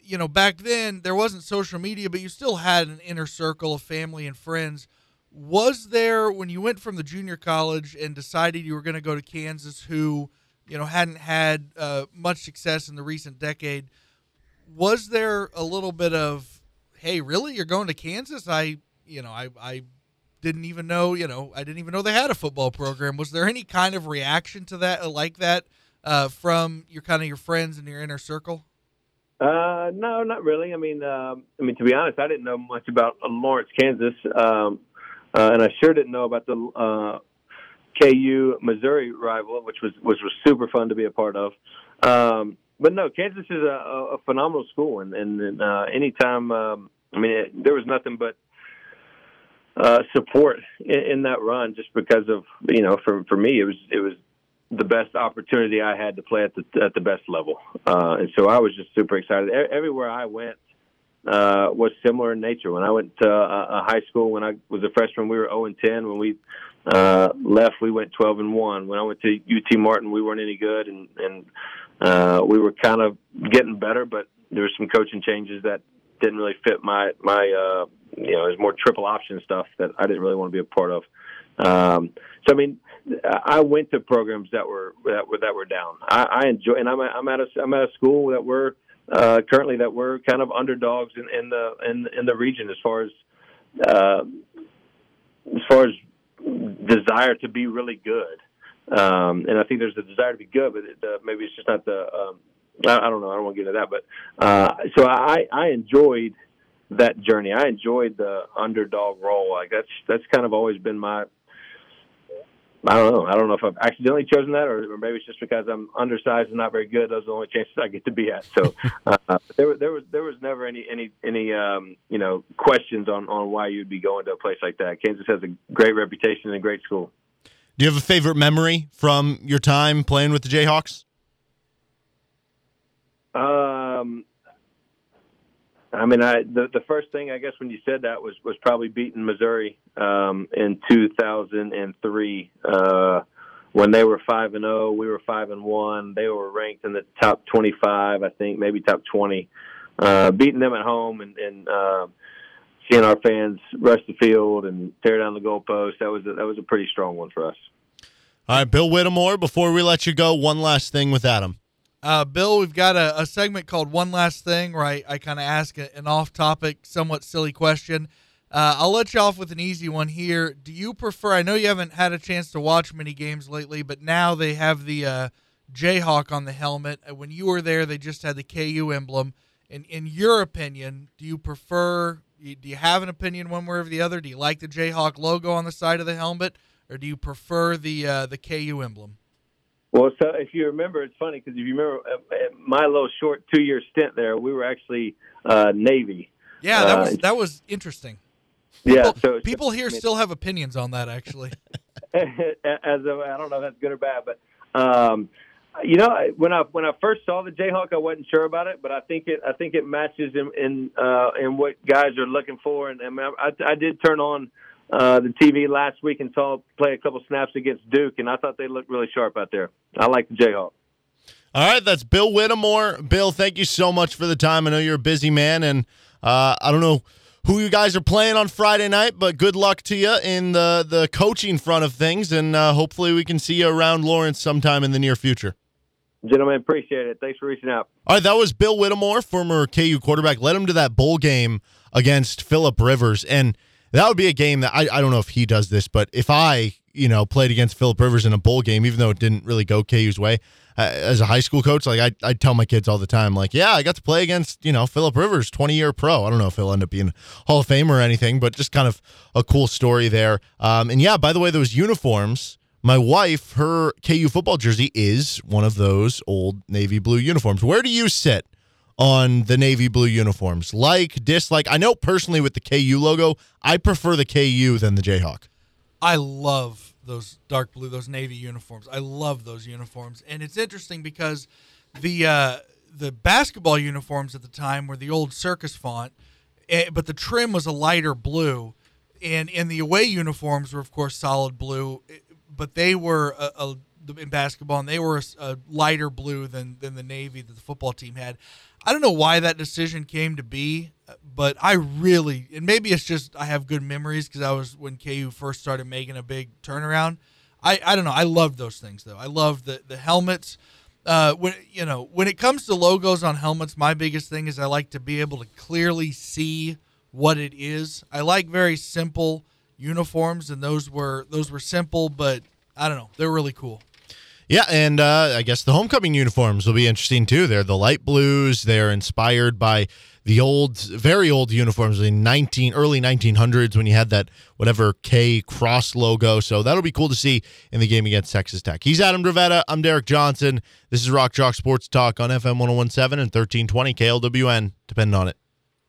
you know, back then there wasn't social media, but you still had an inner circle of family and friends. Was there, when you went from the junior college and decided you were going to go to Kansas, who, you know, hadn't had uh, much success in the recent decade, was there a little bit of, hey, really? You're going to Kansas? I, you know, I, I didn't even know, you know, I didn't even know they had a football program. Was there any kind of reaction to that, uh, like that, uh, from your kind of your friends in your inner circle? Uh, no, not really. I mean, um, I mean, to be honest, I didn't know much about uh, Lawrence, Kansas, um, uh, and I sure didn't know about the uh, KU Missouri rival, which was which was super fun to be a part of. Um, but no, Kansas is a, a phenomenal school, and and uh, anytime, um, I mean, it, there was nothing but uh, support in, in that run, just because of you know, for for me, it was it was the best opportunity I had to play at the at the best level, uh, and so I was just super excited. Everywhere I went uh, was similar in nature. When I went to a, a high school, when I was a freshman, we were 0 and 10. When we uh, left, we went 12 and 1. When I went to UT Martin, we weren't any good, and and uh, we were kind of getting better, but there were some coaching changes that didn't really fit my my uh, you know, there's more triple option stuff that I didn't really want to be a part of. Um, so I mean, I went to programs that were that were that were down. I, I enjoy, and I'm I'm at a I'm at a school that we're uh, currently that we're kind of underdogs in, in the in in the region as far as uh, as far as desire to be really good. Um, and I think there's a desire to be good, but it, uh, maybe it's just not the. Um, I, I don't know. I don't want to get into that, but uh, so I I enjoyed that journey. I enjoyed the underdog role. Like that's that's kind of always been my. I don't know. I don't know if I've accidentally chosen that, or, or maybe it's just because I'm undersized and not very good. Those are the only chances I get to be at. So uh, there, there was there was never any any any um, you know questions on on why you'd be going to a place like that. Kansas has a great reputation and a great school. Do you have a favorite memory from your time playing with the Jayhawks? Um, I mean, I the the first thing I guess when you said that was was probably beating Missouri um, in 2003 uh, when they were five and zero. Oh, we were five and one. They were ranked in the top 25, I think, maybe top 20. Uh, beating them at home and, and uh, seeing our fans rush the field and tear down the goalpost that was a, that was a pretty strong one for us. All right, Bill Whittemore. Before we let you go, one last thing with Adam. Uh, Bill, we've got a, a, segment called One Last Thing where I, I kind of ask a, an off topic, somewhat silly question. Uh, I'll let you off with an easy one here. Do you prefer? I know you haven't had a chance to watch many games lately, but now they have the uh, Jayhawk on the helmet. When you were there, they just had the KU emblem. In in your opinion, do you prefer? Do you have an opinion one way or the other? Do you like the Jayhawk logo on the side of the helmet, or do you prefer the uh, the KU emblem? Well, so if you remember, it's funny because if you remember uh, my little short two-year stint there, we were actually uh, Navy. Yeah, that uh, was that was interesting. yeah, People, so people here still have opinions on that. Actually, as a, I don't know if that's good or bad, but um, you know, when I when I first saw the Jayhawk, I wasn't sure about it, but I think it I think it matches in in, uh, in what guys are looking for, and, and I, I did turn on uh, the TV last week and saw play a couple snaps against Duke, and I thought they looked really sharp out there. I like the Jayhawk. All right, that's Bill Whittemore. Bill, thank you so much for the time. I know you're a busy man, and uh, I don't know who you guys are playing on Friday night, but good luck to you in the the coaching front of things, and uh, hopefully we can see you around Lawrence sometime in the near future. Gentlemen, appreciate it. Thanks for reaching out. All right, that was Bill Whittemore, former KU quarterback. Led him to that bowl game against Philip Rivers, and that would be a game that I, I don't know if he does this, but if I you know played against Philip Rivers in a bowl game, even though it didn't really go KU's way, uh, as a high school coach, like I I tell my kids all the time, like yeah, I got to play against you know Philip Rivers, twenty year pro. I don't know if he'll end up being Hall of Fame or anything, but just kind of a cool story there. Um, and yeah, by the way, those uniforms. My wife, her KU football jersey is one of those old navy blue uniforms. Where do you sit on the navy blue uniforms? Like, dislike? I know personally with the KU logo, I prefer the KU than the Jayhawk. I love those dark blue, those navy uniforms. I love those uniforms, and it's interesting because the uh, the basketball uniforms at the time were the old circus font, eh, but the trim was a lighter blue, and and the away uniforms were of course solid blue, eh, but they were a, a in basketball and they were a, a lighter blue than than the navy that the football team had. I don't know why that decision came to be, but I really, and maybe it's just I have good memories because I was when KU first started making a big turnaround. I, I don't know. I loved those things though. I loved the the helmets. Uh, when you know when it comes to logos on helmets, my biggest thing is I like to be able to clearly see what it is. I like very simple uniforms, and those were those were simple, but I don't know. They're really cool. Yeah, and uh, I guess the homecoming uniforms will be interesting too. They're the light blues. They're inspired by the old, very old uniforms in nineteen early nineteen hundreds when you had that whatever K cross logo. So that'll be cool to see in the game against Texas Tech. He's Adam Dravetta. I'm Derek Johnson. This is Rock Chalk Sports Talk on FM 1017 and 1320 KLWN. Depending on it.